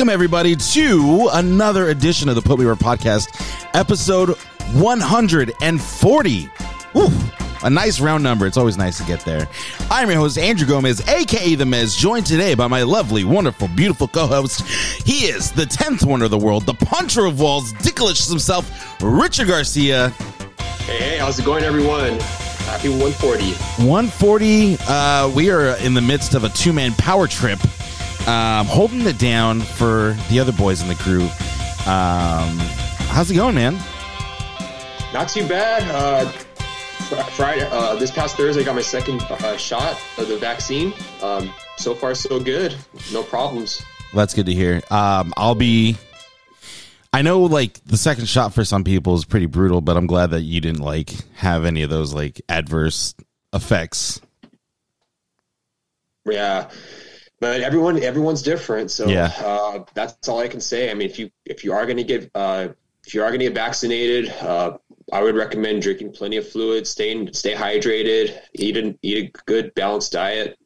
Welcome, everybody, to another edition of the Put Me Over podcast, episode 140. Whew, a nice round number. It's always nice to get there. I'm your host, Andrew Gomez, aka The Mez, joined today by my lovely, wonderful, beautiful co host. He is the 10th wonder of the world, the puncher of walls, Dickalishious himself, Richard Garcia. Hey, hey, how's it going, everyone? Happy 140. 140. Uh, we are in the midst of a two man power trip, um, holding it down for the other boys in the crew. Um, how's it going, man? Not too bad. Uh, fr- Friday, uh, this past Thursday, I got my second uh, shot of the vaccine. Um, so far, so good. No problems. That's good to hear. Um, I'll be. I know, like the second shot for some people is pretty brutal, but I'm glad that you didn't like have any of those like adverse effects. Yeah, but everyone, everyone's different. So Yeah. uh, that's all I can say. I mean, if you if you are going to get uh, if you are going to get vaccinated, uh, I would recommend drinking plenty of fluid, staying stay hydrated, eat an, eat a good balanced diet.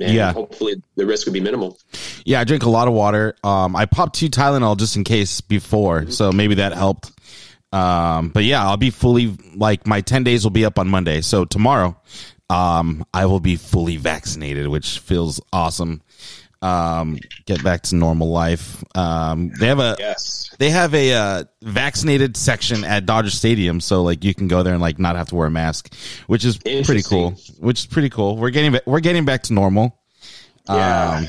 And Yeah. hopefully the risk would be minimal. Yeah, I drink a lot of water. Um, I popped two Tylenol just in case before, so maybe that helped. Um, but yeah, I'll be fully like my ten days will be up on Monday, so tomorrow, um, I will be fully vaccinated, which feels awesome. Um, get back to normal life. Um, they have a Yes. they have a uh, vaccinated section at Dodger Stadium, so like you can go there and like not have to wear a mask, which is pretty cool. Which is pretty cool. We're getting we're getting back to normal. Yeah. Um,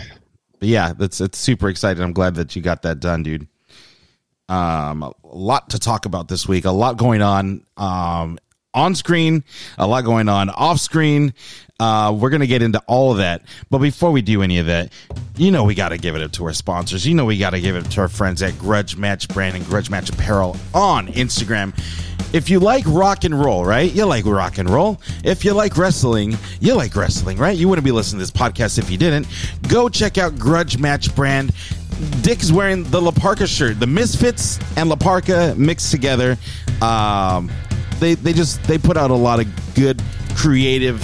but yeah, that's it's super exciting. I'm glad that you got that done, dude. Um, a lot to talk about this week. A lot going on. Um, on screen, a lot going on off screen. Uh, we're gonna get into all of that, but before we do any of that, you know we got to give it up to our sponsors. You know we got to give it up to our friends at Grudge Match Brand and Grudge Match Apparel on Instagram. If you like rock and roll, right? You like rock and roll. If you like wrestling, you like wrestling, right? You wouldn't be listening to this podcast if you didn't. Go check out Grudge Match Brand. Dick is wearing the La Parka shirt. The Misfits and La Parka mixed together. Um, they they just they put out a lot of good, creative,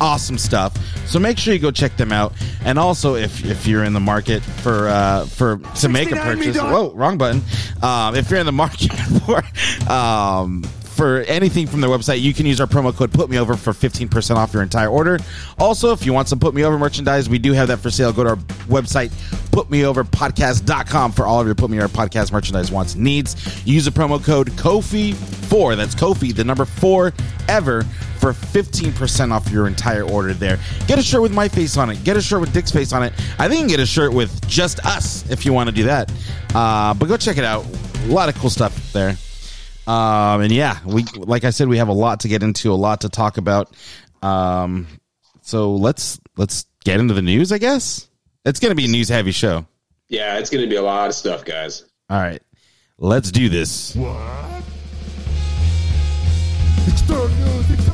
awesome stuff. So make sure you go check them out. And also, if if you're in the market for uh, for to make a purchase, whoa, wrong button. Um, if you're in the market for um, for anything from their website, you can use our promo code Put Me Over for 15% off your entire order. Also, if you want some Put Me Over merchandise, we do have that for sale. Go to our website, putmeoverpodcast.com for all of your Put Me Over podcast merchandise wants needs. Use the promo code Kofi4. That's Kofi, the number four ever for 15% off your entire order there. Get a shirt with my face on it. Get a shirt with Dick's face on it. I think you can get a shirt with just us if you want to do that. Uh, but go check it out. A lot of cool stuff there. Um, and yeah, we like I said, we have a lot to get into, a lot to talk about. Um, so let's let's get into the news. I guess it's going to be a news heavy show. Yeah, it's going to be a lot of stuff, guys. All right, let's do this. What? Victor News, Victor News, Victor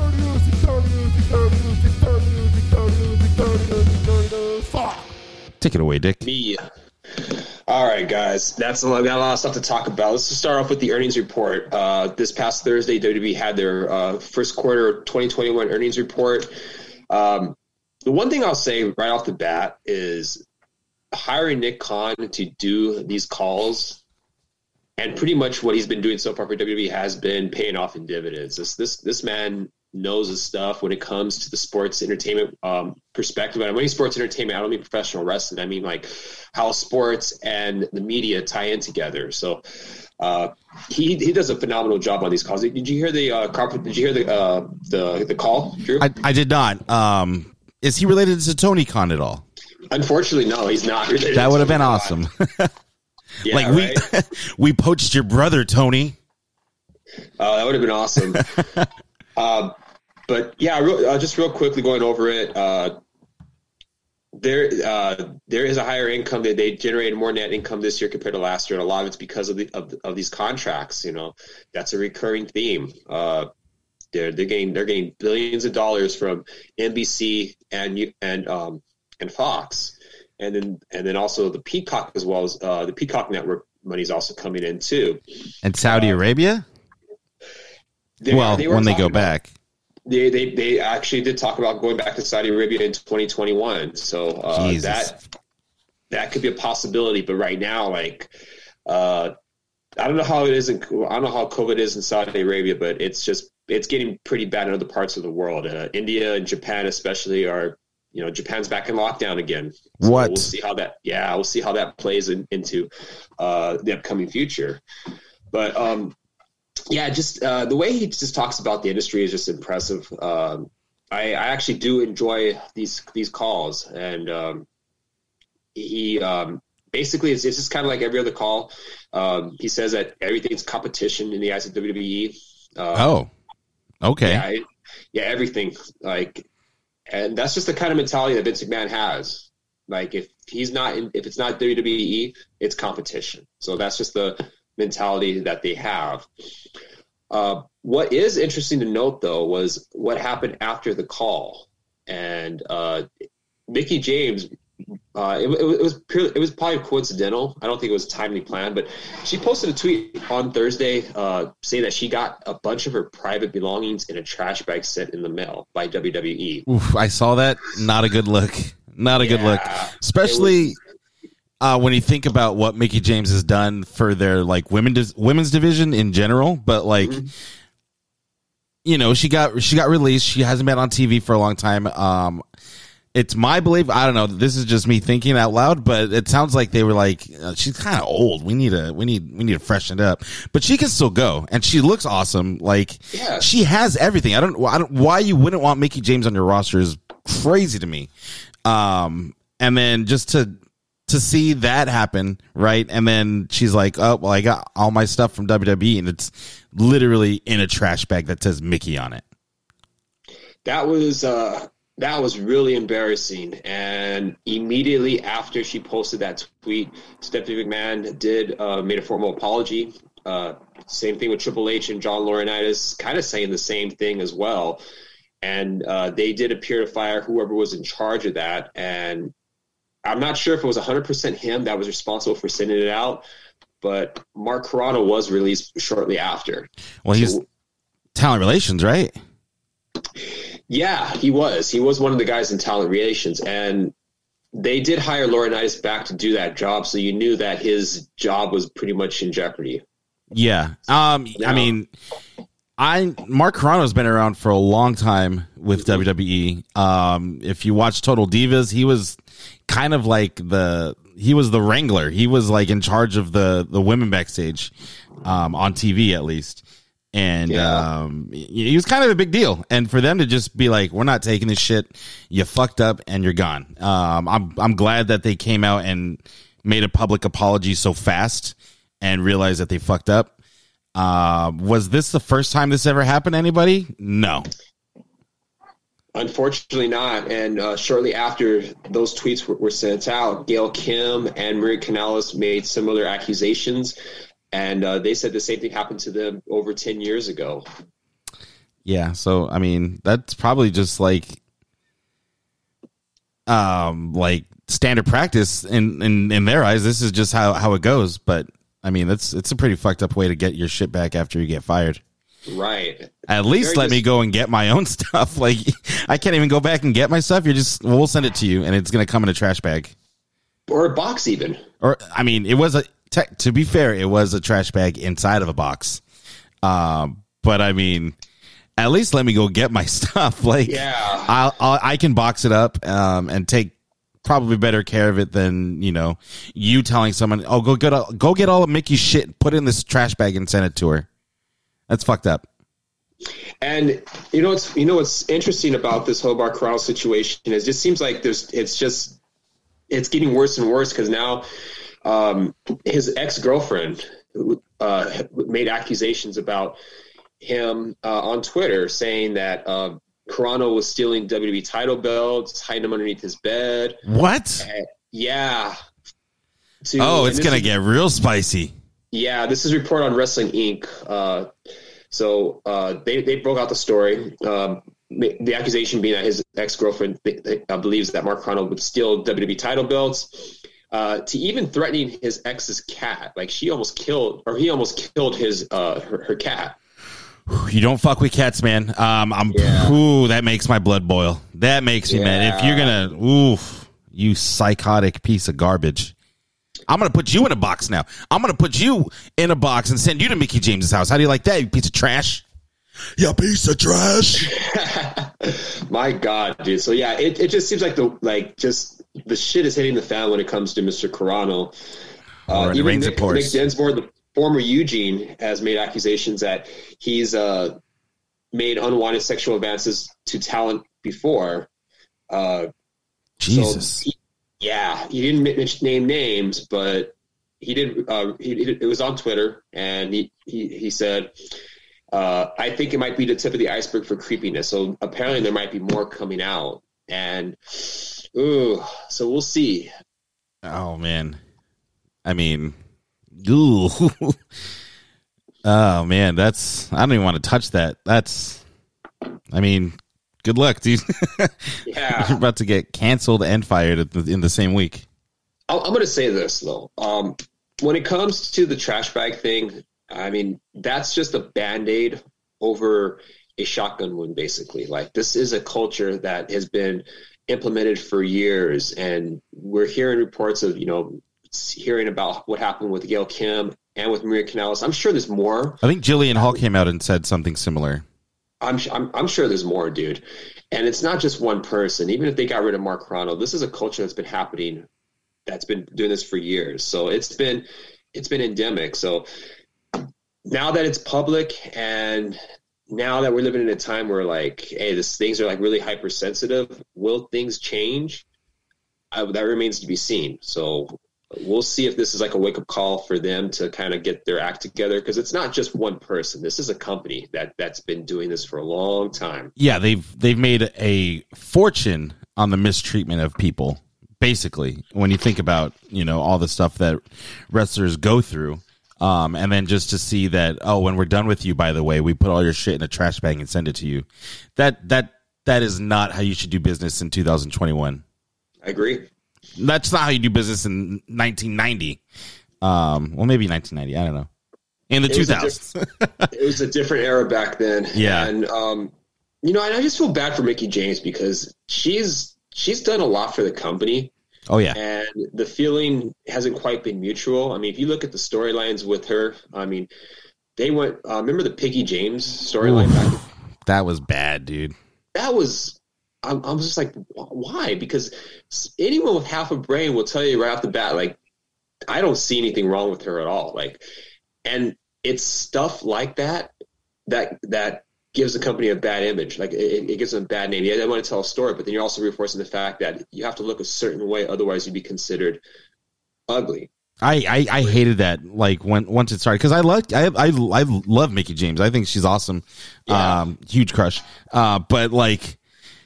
Take it away, Dick. Me. All right, guys. That's a lot, got a lot of stuff to talk about. Let's just start off with the earnings report. Uh, this past Thursday, WWE had their uh, first quarter 2021 earnings report. Um, the one thing I'll say right off the bat is hiring Nick Khan to do these calls and pretty much what he's been doing so far for WWE has been paying off in dividends. This this this man knows his stuff when it comes to the sports entertainment um, perspective. And when I mean sports entertainment, I don't mean professional wrestling. I mean like how sports and the media tie in together. So uh, he he does a phenomenal job on these calls. Did you hear the uh, carpet? Did you hear the uh, the the call, Drew? I, I did not. Um, is he related to Tony Khan at all? Unfortunately, no, he's not. related That would have been awesome. Yeah, like we we poached your brother, Tony. Uh, that would have been awesome. uh, but yeah, real, uh, just real quickly going over it. Uh, there, uh, there is a higher income that they generated more net income this year compared to last year, and a lot of it's because of the of, of these contracts. You know, that's a recurring theme. Uh, they're they're getting they're getting billions of dollars from NBC and you- and um, and Fox, and then and then also the Peacock as well as uh, the Peacock network money is also coming in too. And Saudi Uh, Arabia? They- well, they when they go about- back. They, they they actually did talk about going back to Saudi Arabia in 2021. So uh, that that could be a possibility. But right now, like, uh, I don't know how it is in I don't know how COVID is in Saudi Arabia, but it's just it's getting pretty bad in other parts of the world. Uh, India and Japan, especially, are you know Japan's back in lockdown again. So What? We'll see how that. Yeah, we'll see how that plays in, into uh, the upcoming future. But um, yeah, just uh, the way he just talks about the industry is just impressive. Um, I, I actually do enjoy these these calls, and um, he um, basically it's, it's just kind of like every other call. Um, he says that everything's competition in the eyes of WWE. Uh, Oh, okay. yeah, it- yeah, everything like, and that's just the kind of mentality that Vince McMahon has. Like, if he's not, in, if it's not WWE, it's competition. So that's just the mentality that they have. Uh, what is interesting to note, though, was what happened after the call, and uh, Mickie James. Uh, it, it, was- it was purely, it was probably coincidental. I don't think it was timely planned, but she posted a tweet on Thursday uh, saying that she got a bunch of her private belongings in a trash bag sent in the mail by. WWE. Oof, I saw that. Not a good look. Not a good look. Yeah, Especially uh, when you think about what Mickie James has done for their like women women's division in general, but like Mhm. you know, she got she got released. She hasn't been on TV for a long time. Um it's my belief. I don't know. This is just me thinking out loud, but it sounds like they were like, uh, she's kind of old. We need to, we need, we need to freshen it up. But she can still go, and she looks awesome. Like Yeah. she has everything. I don't, I don't. Why you wouldn't want Mickie James on your roster is crazy to me. Um, and then just to to see that happen, right? And then she's like, "Oh, well, I got all my stuff from WWE, and it's literally in a trash bag that says Mickie on it." that was uh, that was really embarrassing. And immediately after she posted that tweet, Stephanie McMahon did uh, made a formal apology. Uh, same thing with Triple H and John Laurinaitis, kind of saying the same thing as well. And uh, they did appear to fire whoever was in charge of that. And I'm not sure if it was 100% him that was responsible for sending it out, but Mark Carrano was released shortly after. Well, he's So- talent relations, right? Yeah, he was. He was one of the guys in talent relations, and they did hire Laurinaitis back to do that job. So you knew that his job was pretty much in jeopardy. Yeah. Um. Yeah. I mean, I Mark Carrano's been around for a long time with WWE. Um. If you watch Total Divas, he was kind of like the he was the wrangler. He was like in charge of the the women backstage, um, on TV at least. And Yeah. um, he was kind of a big deal. And for them to just be like, "We're not taking this shit. You fucked up, and you're gone." Um, I'm I'm glad that they came out and made a public apology so fast and realized that they fucked up. Uh, was this the first time this ever happened to anybody? No. Unfortunately, not. And uh, shortly after those tweets were, were sent out, Gail Kim and Maria Kanellis made similar accusations, and uh, they said the same thing happened to them over ten years ago. Yeah. So, I mean, that's probably just like, um, like standard practice in, in, in their eyes. This is just how, how it goes. But I mean, that's, it's a pretty fucked up way to get your shit back after you get fired. Right. At least let me go and get my own stuff. Like, I can't even go back and get my stuff. You're just, we'll send it to you and it's going to come in a trash bag. Or a box, even. or I mean, it was a te- to be fair, it was a trash bag inside of a box. Um, but I mean, at least let me go get my stuff. Like, Yeah. I'll, I'll I can box it up um, and take probably better care of it than you know you telling someone, "Oh, go get all, go get all of Mickie's shit, put it in this trash bag, and send it to her." That's fucked up. And you know what's you know what's interesting about this whole Mark Carrano situation is it just seems like there's it's just it's getting worse and worse because now um, his ex girlfriend uh, made accusations about him uh, on Twitter saying that uh, Carrano was stealing WWE title belts, hiding them underneath his bed. What? Yeah. To- Oh, it's gonna is- get real spicy. yeah, this is a report on Wrestling Inc. Uh, so uh, they they broke out the story. Um, the accusation being that his ex girlfriend uh, believes that Mark Carrano would steal WWE title belts. Uh, to even threatening his ex's cat, like she almost killed, or he almost killed his uh, her, her cat. You don't fuck with cats, man. Um, I'm. Yeah. Ooh, that makes my blood boil. That makes me mad. If you're gonna, oof, You psychotic piece of garbage. I'm gonna put you in a box now. I'm gonna put you in a box and send you to Mickie James's house. How do you like that, you piece of trash? You piece of trash. My God, dude. So yeah, it, it just seems like the like just the shit is hitting the fan when it comes to Mr. Carrano. Uh, it even Nick, it. Nick Dinsmore, the former Eugene, has made accusations that he's uh, made unwanted sexual advances to talent before. Uh, Jesus. So he, yeah, he didn't name names, but he did. Uh, he, he- it was on Twitter, and he he, he said, uh, "I think it might be the tip of the iceberg for creepiness." So apparently, there might be more coming out, and ooh, so we'll see. Oh man. I mean, ooh. oh man, that's I don't even want to touch that. That's I mean, good luck, dude. You're about to get canceled and fired the, in the same week. I'm, I'm going to say this though. Um, when it comes to the trash bag thing, I mean, that's just a band aid over a shotgun wound, basically. Like, this is a culture that has been implemented for years, and we're hearing reports of, you know, hearing about what happened with Gail Kim and with Maria Kanellis. I'm sure there's more. I think Jillian Hall came out and said something similar. I'm, I'm, I'm sure there's more, dude. And it's not just one person. Even if they got rid of Mark Carrano, this is a culture that's been happening, that's been doing this for years. So it's been, it's been endemic. So now that it's public and now that we're living in a time where like, hey, this things are like really hypersensitive, will things change? I, that remains to be seen. So we'll see if this is like a wake up call for them to kind of get their act together because it's not just one person. This is a company that that's been doing this for a long time. Yeah, they've they've made a fortune on the mistreatment of people. Basically, when you think about you know all the stuff that wrestlers go through, um, and then just to see that oh, when we're done with you, by the way, we put all your shit in a trash bag and send it to you. That that that is not how you should do business in 2021. I agree. That's not how you do business in 1990. Um, well, maybe 1990. I don't know. In the It was a 2000s. It was a different era back then. Yeah. and um, you know, and I just feel bad for Mickie James because she's she's done a lot for the company. oh yeah. and the feeling hasn't quite been mutual. I mean, if you look at the storylines with her, I mean, they went. Uh, remember the Piggy James storyline? That was bad, dude. That was. I'm, I'm just like, why? Because anyone with half a brain will tell you right off the bat, like, I don't see anything wrong with her at all. Like, and it's stuff like that that that gives the company a bad image. Like, it, it gives them a bad name. Yeah, they want to tell a story, but then you're also reinforcing the fact that you have to look a certain way, otherwise you'd be considered ugly. I, I, I hated that like when once it started because I like I, I I love Mickie James I think she's awesome Yeah. um huge crush uh but like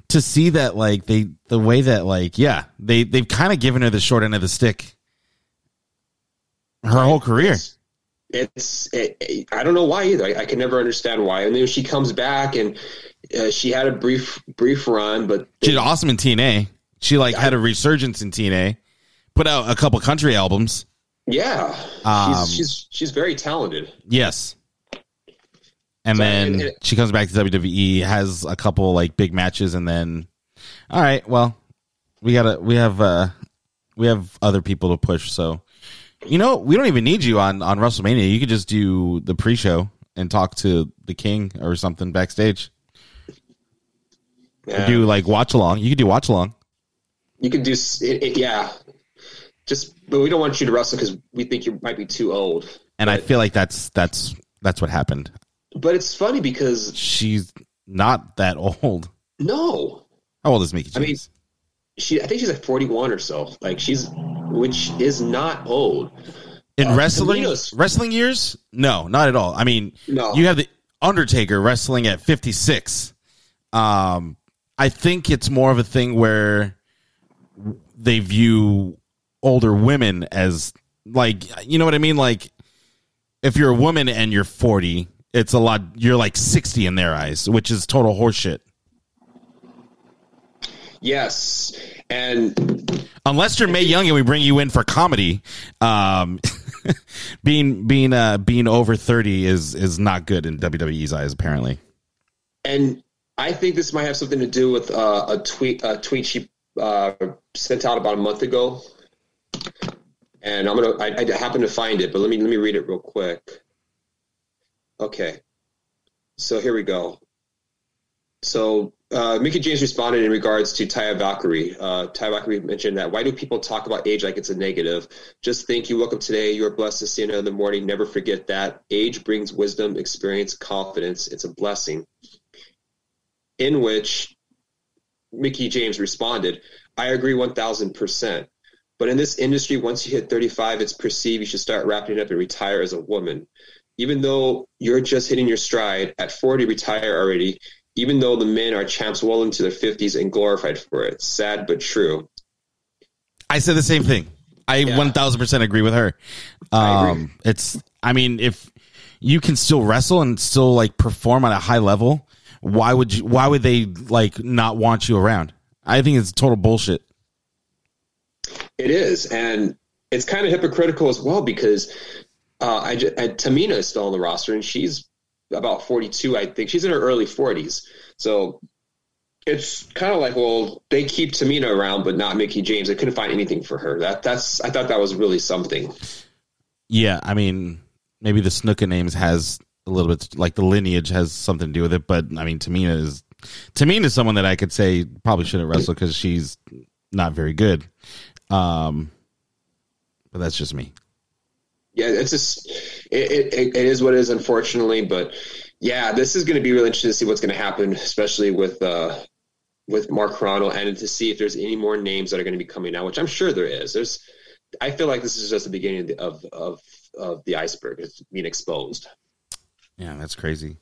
to see that like they the way that like yeah they they've kind of given her the short end of the stick her whole career It's it, it- I don't know why either. I, I can never understand why. And then she comes back and uh, she had a brief brief run, but she did awesome in TNA she like had a resurgence in TNA put out a couple country albums yeah, Um, she's she's she's very talented. Yes. And So, then and- she comes back to WWE, has a couple like big matches, and then, all right, well, we gotta, we have, uh, we have other people to push. So, you know, we don't even need you on on WrestleMania. You could just do the pre-show and talk to the King or something backstage. Or Yeah. do like watch along. You could do watch along. you could do it, it- yeah, just but we don't want you to wrestle because we think you might be too old. And I feel like that's that's that's what happened. But it's funny because She's not that old. no, How old is Mickie I mean, she I think she's like forty one or so. Like she's which is not old. In Uh, wrestling, Tamino's- wrestling years? No, not at all. I mean, No. you have the Undertaker wrestling at 56. Um, I think it's more of a thing where they view older women as like, you know what I mean? Like, if you're a woman and you're 40, it's a lot, you're like 60 in their eyes, which is total horseshit. Yes, and Unless you're Mae Young and we bring you in for comedy, um, being being uh, being over thirty is is not good in WWE's eyes. Apparently, and I think this might have something to do with uh, a tweet a tweet she uh, sent out about a month ago, and I'm gonna. I, I happen to find it, but let me let me read it real quick. Okay, so here we go. So uh, Mickie James responded in regards to Taya Valkyrie. Uh, Taya Valkyrie mentioned that why do people talk about age like it's a negative? Just think you woke up today, you are blessed to see another in the morning. Never forget that age brings wisdom, experience, confidence. It's a blessing. In which Mickie James responded, I agree 1000%. But in this industry, once you hit 35, it's perceived you should start wrapping it up and retire as a woman. Even though you're just hitting your stride, at 40, retire already even though the men are champs well into their 50s and glorified for it. Sad but true. I said the same thing. I Yeah. 1000% agree with her. I Um, it's, I mean, if you can still wrestle and still like perform at a high level, why would you, why would they like not want you around? I think it's total bullshit. It is, and it's kind of hypocritical as well because uh, I, I Tamina is still on the roster, and she's about 42, I think. She's in her early 40s, so it's kind of like, well, they keep Tamina around, but not Mickie James. They couldn't find anything for her. That that's I thought that was really something. Yeah. I mean, maybe the Snuka names has a little bit like the lineage has something to do with it, but I mean, Tamina is, Tamina is someone that I could say probably shouldn't wrestle because she's not very good. Um, but that's just me. Yeah, it's just it, it, it is what it is, unfortunately. But yeah, this is going to be really interesting to see what's going to happen, especially with uh, with Mark Carrano, and to see if there's any more names that are going to be coming out, which I'm sure there is. There's, I feel like this is just the beginning of the, of, of, the iceberg. It's being exposed. Yeah, that's crazy.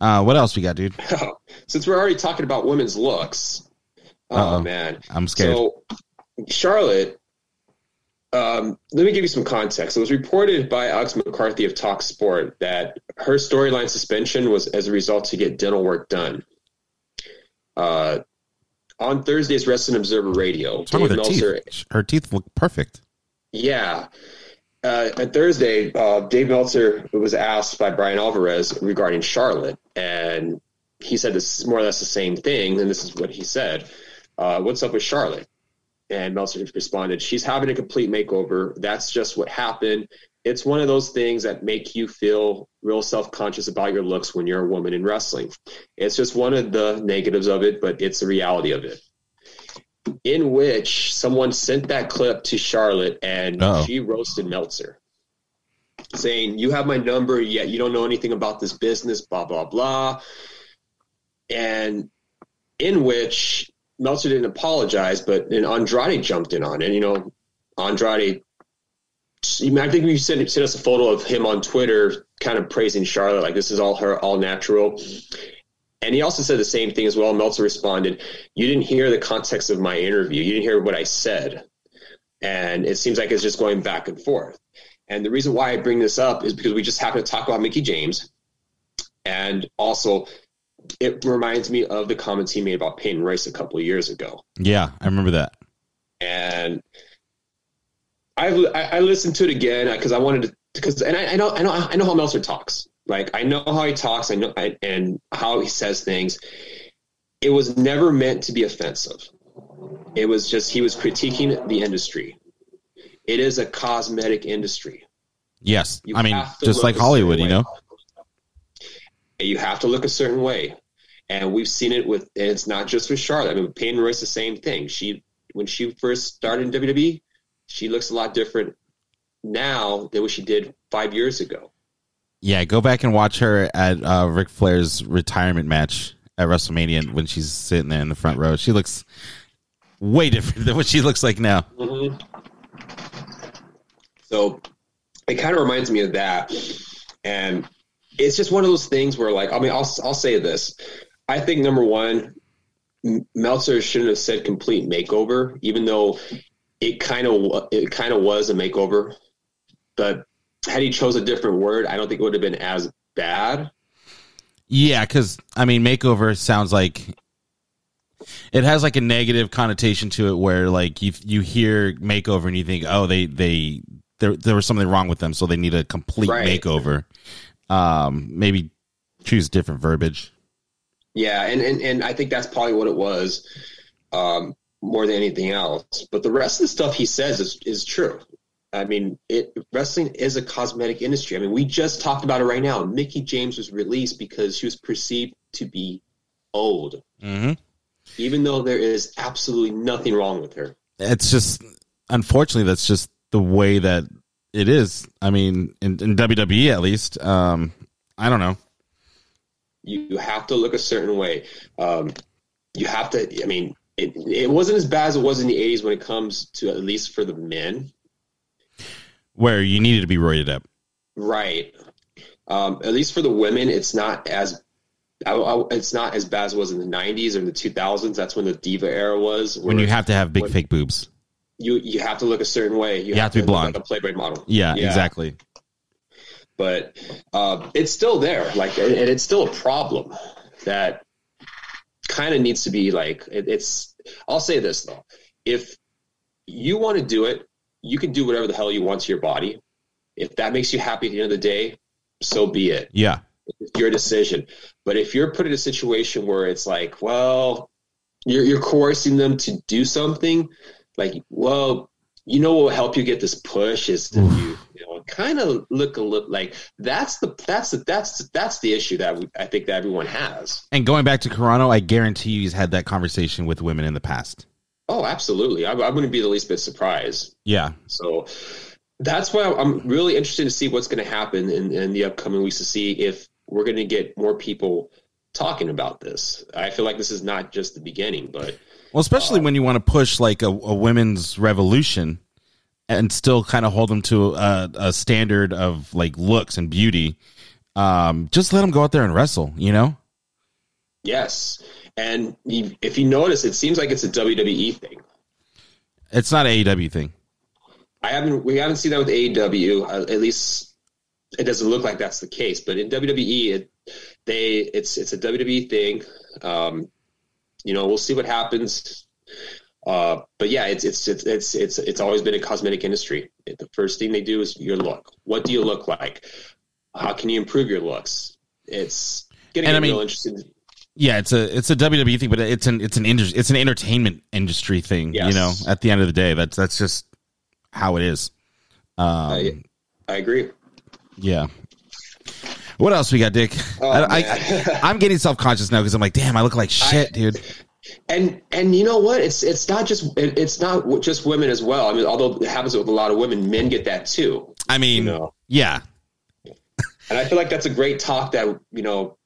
Uh, what else we got, dude? Since we're already talking about women's looks, oh Uh-oh. man, I'm scared. So, Charlotte, um, let me give you some context. It was reported by Alex McCarthy of Talk Sport that her storyline suspension was as a result to get dental work done. Uh, on Thursday's Wrestling Observer Radio, What's with her Meltzer, teeth? Her teeth look perfect. yeah. Uh, on Thursday, uh, Dave Meltzer was asked by Bryan Alvarez regarding Charlotte, and he said this is more or less the same thing. And this is what he said: uh, "What's up with Charlotte?" And Meltzer responded, "She's having a complete makeover. That's just what happened. It's one of those things that make you feel real self conscious about your looks when you're a woman in wrestling. It's just one of the negatives of it, but it's the reality of it." In which someone sent that clip to Charlotte and Uh-oh. she roasted Meltzer, saying, You have my number, yet you don't know anything about this business, blah, blah, blah. And in which Meltzer didn't apologize, but then Andrade jumped in on it. You know, Andrade, I think you sent, sent us a photo of him on Twitter kind of praising Charlotte, like this is all her, all natural. And he also said the same thing as well. Meltzer responded, You didn't hear the context of my interview. You didn't hear what I said. And it seems like it's just going back and forth. And the reason why I bring this up is because we just happen to talk about Mickie James. And also, it reminds me of the comments he made about Peyton Royce a couple of years ago. Yeah, I remember that. And I I, I listened to it again uh, because I wanted to because and I, I know I know I know how Meltzer talks. Like I know how he talks. I know I, and how he says things. It was never meant to be offensive. It was just he was critiquing the industry. It is a cosmetic industry. Yes, You I mean, just like Hollywood, you know. way. You have to look a certain way, and we've seen it with. And it's not just with Charlotte. I mean, Peyton Royce, the same thing. She when she first started in WWE, she looks a lot different now than what she did five years ago. Yeah, go back and watch her at uh, Ric Flair's retirement match at WrestleMania when she's sitting there in the front row. She looks way different than what she looks like now. Mm-hmm. So it kind of reminds me of that, and it's just one of those things where, like, I mean, I'll I'll say this. I think number one, Meltzer shouldn't have said complete makeover, even though it kind of it kind of was a makeover. But had he chose a different word, I don't think it would have been as bad. Yeah, because I mean, makeover sounds like it has like a negative connotation to it, where like you you hear makeover and you think, oh, they they there there was something wrong with them, so they need a complete Right. makeover. Um, maybe choose different verbiage. Yeah, and, and and I think that's probably what it was. Um, more than anything else. But the rest of the stuff he says is is true. I mean, it wrestling is a cosmetic industry. I mean, we just talked about it right now. Mickie James was released because she was perceived to be old, Mm-hmm. even though there is absolutely nothing wrong with her. It's just, unfortunately, that's just the way that it is. I mean, in, in WWE at least, um, I don't know. You, you have to look a certain way. Um, you have to. I mean, it, it wasn't as bad as it was in the '80s when it comes to at least for the men. Where you needed to be roided up. Right. Um, at least for the women, it's not as I, I, it's not as bad as it was in the '90s or in the 2000s. That's when the diva era was. When you have to have big when- fake boobs. You you have to look a certain way. You, have to be blonde. like a Playboy model. Yeah, exactly. But uh, it's still there. Like, and and it's still a problem that kind of needs to be like. It, it's. I'll say this though: if you want to do it, you can do whatever the hell you want to your body. If that makes you happy at the end of the day, so be it. Yeah. It's your decision. But if you're put in a situation where it's like, well, you're you're coercing them to do something, like, well, you know what will help you get this push is that you, you know, kind of look a little like that's the that's the that's that's the issue that we, I think that everyone has. And going back to Carrano, I guarantee you he's had that conversation with women in the past. Oh, absolutely. I, I wouldn't be the least bit surprised. Yeah. So that's why I'm really interested to see what's going to happen in, in the upcoming weeks to see if we're going to get more people talking about this. I feel like this is not just the beginning, but Well, especially when you want to push like a, a women's revolution and still kind of hold them to a, a standard of like looks and beauty. Um, just let them go out there and wrestle, you know? yes. And if you notice, it seems like it's a WWE thing. It's not an AEW thing. I haven't we haven't seen that with AEW. Uh, at least it doesn't look like that's the case. But in WWE, it, they it's it's a WWE thing. Um, you know, we'll see what happens. Uh, but yeah, it's it's it's it's it's it's always been a cosmetic industry. The first thing they do is your look. What do you look like? How can you improve your looks? It's getting And I real mean- interesting. Yeah, it's a it's a WWE thing, but it's an it's an indus- it's an entertainment industry thing. You know, at the end of the day, that's that's just how it is. Um, I, I agree. yeah. What else we got, Dick? Oh, I, I, I'm getting self conscious now because I'm like, damn, I look like shit, dude. and and you know what? It's it's not just it, it's not just women as well. I mean although it happens with a lot of women men get that too. I mean, you know? yeah, and i feel like that's a great talk that you know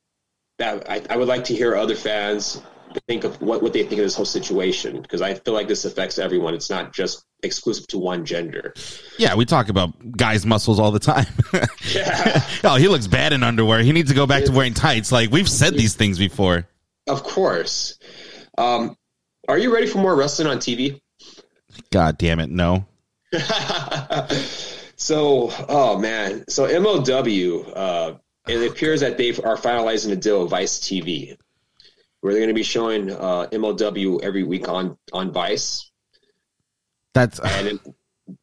that i, I would like to hear other fans think of what, what they think of this whole situation because i feel like this affects everyone it's not just exclusive to one gender yeah. We talk about guys' muscles all the time. yeah oh, he looks bad in underwear. He needs to go back to wearing tights. Like we've said these things before. of course um are you ready for more wrestling on tv God damn it, no. so, oh man, so MLW, uh, it appears that they are finalizing a deal with Vice TV, where they're going to be showing uh, MLW every week on on Vice, That's and it,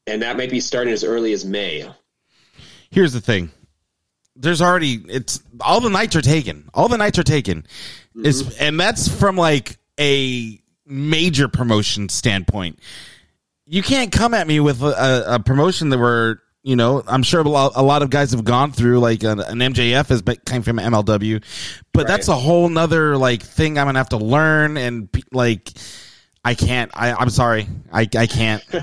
and that might be starting as early as May. here's the thing. There's already it's all the nights are taken. All the nights are taken. Is and that's from like a major promotion standpoint. You can't come at me with a, a promotion that we're you know I'm sure a lot, a lot of guys have gone through like an, an MJF has been, came from MLW, but that's a whole nother like thing I'm gonna have to learn and like I can't. I, I'm sorry. I I can't.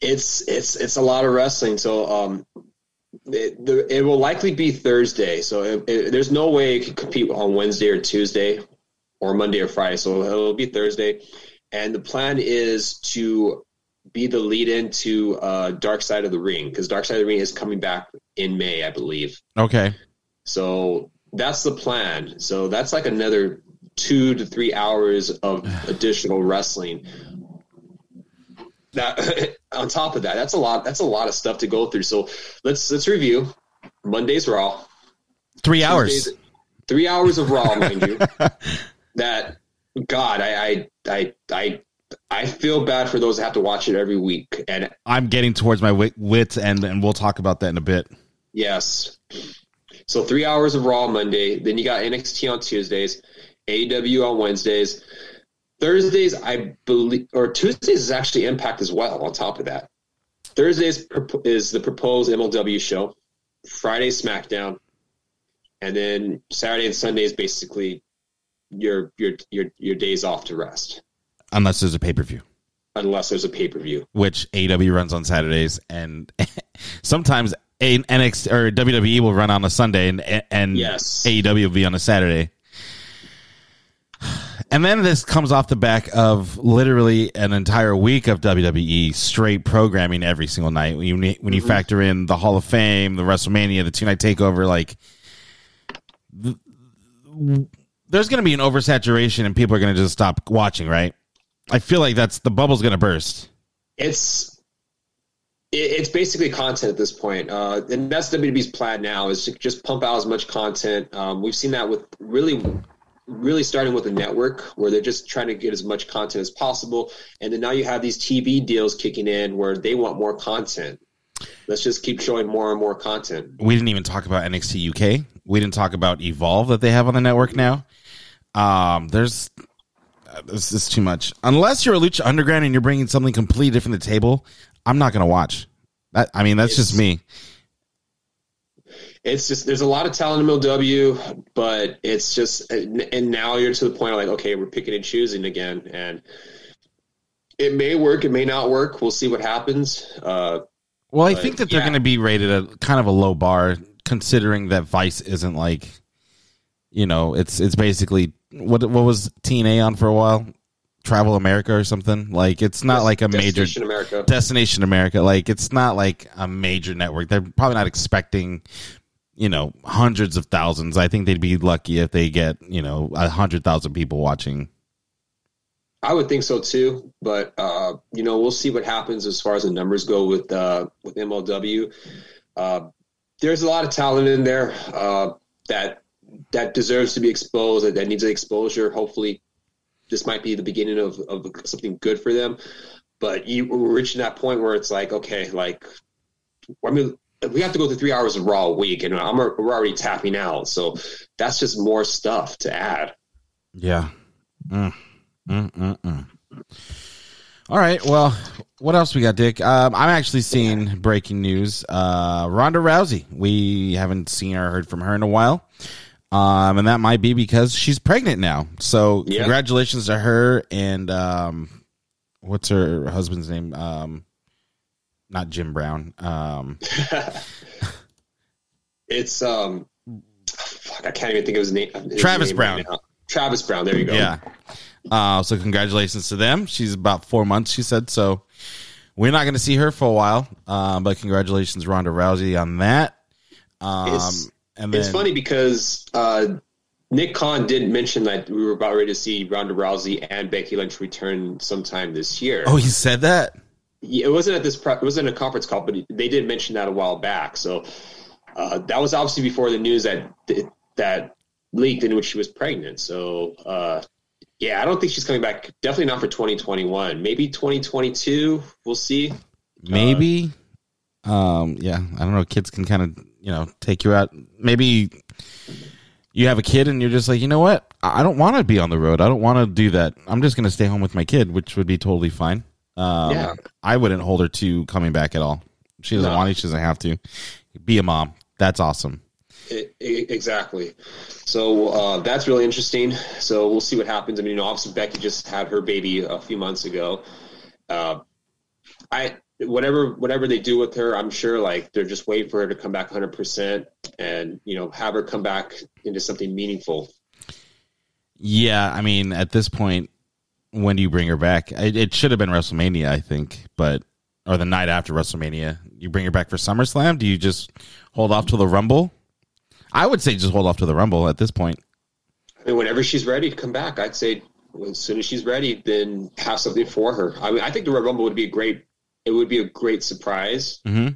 It's it's it's a lot of wrestling, so um, it, the, it will likely be Thursday. So it, it, there's no way it can compete on Wednesday or Tuesday or Monday or Friday. So it'll be Thursday, and the plan is to be the lead into uh, Dark Side of the Ring because Dark Side of the Ring is coming back in May, I believe. Okay. So that's the plan. So that's like another two to three hours of additional wrestling. That on top of that, that's a lot. That's a lot of stuff to go through. So let's let's review. Monday's Raw. Three hours. Three hours of Raw, mind you. That God, I I I I I feel bad for those that have to watch it every week. And I'm getting towards my wit, wits, and and we'll talk about that in a bit. Yes. So three hours of Raw Monday. Then you got NXT on Tuesdays, AEW on Wednesdays. Thursdays, I believe, or Tuesdays is actually Impact as well. On top of that, Thursdays is the proposed MLW show. Friday SmackDown, and then Saturday and Sunday is basically your your your your days off to rest, Unless there's a pay per view, unless there's a pay per view. which AEW runs on Saturdays, and sometimes a NXT or WWE will run on a Sunday, and and Yes. AEW will be on a Saturday. And then this comes off the back of literally an entire week of WWE straight programming every single night. When you when you mm-hmm. factor in the Hall of Fame, the WrestleMania, the two night takeover, like th- there's going to be an oversaturation, and people are going to just stop watching. Right? I feel like that's the bubble's going to burst. it's it's basically content at this point, uh, and that's WWE's plan now is to just pump out as much content. Um, we've seen that with really, really starting with the network where they're just trying to get as much content as possible, and then now you have these TV deals kicking in where they want more content. Let's just keep showing more and more content. we didn't even talk about NXT UK. We didn't talk about Evolve that they have on the network now. Um, there's this is too much. Unless you're a Lucha Underground and you're bringing something completely different to the table, I'm not gonna watch. That I mean, that's just me. It's just there's a lot of talent in MLW, but it's just and now you're to the point of like okay, we're picking and choosing again, and it may work, it may not work. We'll see what happens. Uh, Well, I But, think that they're yeah. gonna be rated a kind of a low bar, considering that Vice isn't like, you know, it's it's basically what what was TNA on for a while, Travel America or something. Like it's not like a major Destination America. Destination America. Like it's not like a major network. They're probably not expecting, you know, hundreds of thousands. I think they'd be lucky if they get, you know, a hundred thousand people watching. I would think so too, but uh, you know we'll see what happens as far as the numbers go with uh, with MLW. Uh, there's a lot of talent in there uh, that that deserves to be exposed. That, that needs exposure. Hopefully, this might be the beginning of, of something good for them. But you, we're reaching that point where it's like, okay, like I mean, we have to go through three hours of Raw a week, and I'm we're already tapping out. So that's just more stuff to add. Yeah. Mm. Mm, mm, mm. All right. Well, what else we got, Dick? Um, I'm actually seeing breaking news. Uh, Ronda Rousey. We haven't seen or heard from her in a while. Um, and that might be because she's pregnant now. So Yeah. congratulations to her and um, what's her husband's name? Um, not Jim Brown. Um, It's um, fuck, I can't even think of his name. his Travis name Brown. right. Travis Browne. There you go. Yeah. Uh, so congratulations to them. She's about four months, she said. So we're not going to see her for a while. Um, but congratulations, Ronda Rousey, on that. Um, It's- and then It's funny because uh, Nick Khan did mention that we were about ready to see Ronda Rousey and Becky Lynch return sometime this year. Oh, he said that. Yeah, it wasn't at this. Pre- it wasn't a conference call, but they did mention that a while back. So uh, that was obviously before the news that that leaked in which she was pregnant. So uh, yeah, I don't think she's coming back. Definitely not for 2021. Maybe 2022. We'll see. Maybe. um, yeah, I don't know. Kids can kind of, you know, take you out. Maybe you have a kid and you're just like, you know what? I don't want to be on the road. I don't want to do that. I'm just going to stay home with my kid, which would be totally fine. Um, Yeah. I wouldn't hold her to coming back at all. She doesn't No. want to. She doesn't have to. Be a mom. That's awesome. I- I- exactly. So uh, that's really interesting. So we'll see what happens. I mean, you know, obviously Becky just had her baby a few months ago. Uh, I whatever whatever they do with her, I'm sure like they're just waiting for her to come back 100 percent and you know have her come back into something meaningful. Yeah, I mean, at this point, when do you bring her back? It, it should have been WrestleMania, I think, but or the night after WrestleMania. You bring her back for SummerSlam? Do you just hold off till the Rumble? I would say just hold off to the Rumble at this point. I mean, whenever she's ready to come back, I'd say as soon as she's ready, then have something for her. I mean, I think the Royal Rumble would be a great. It would be a great surprise. Mm-hmm.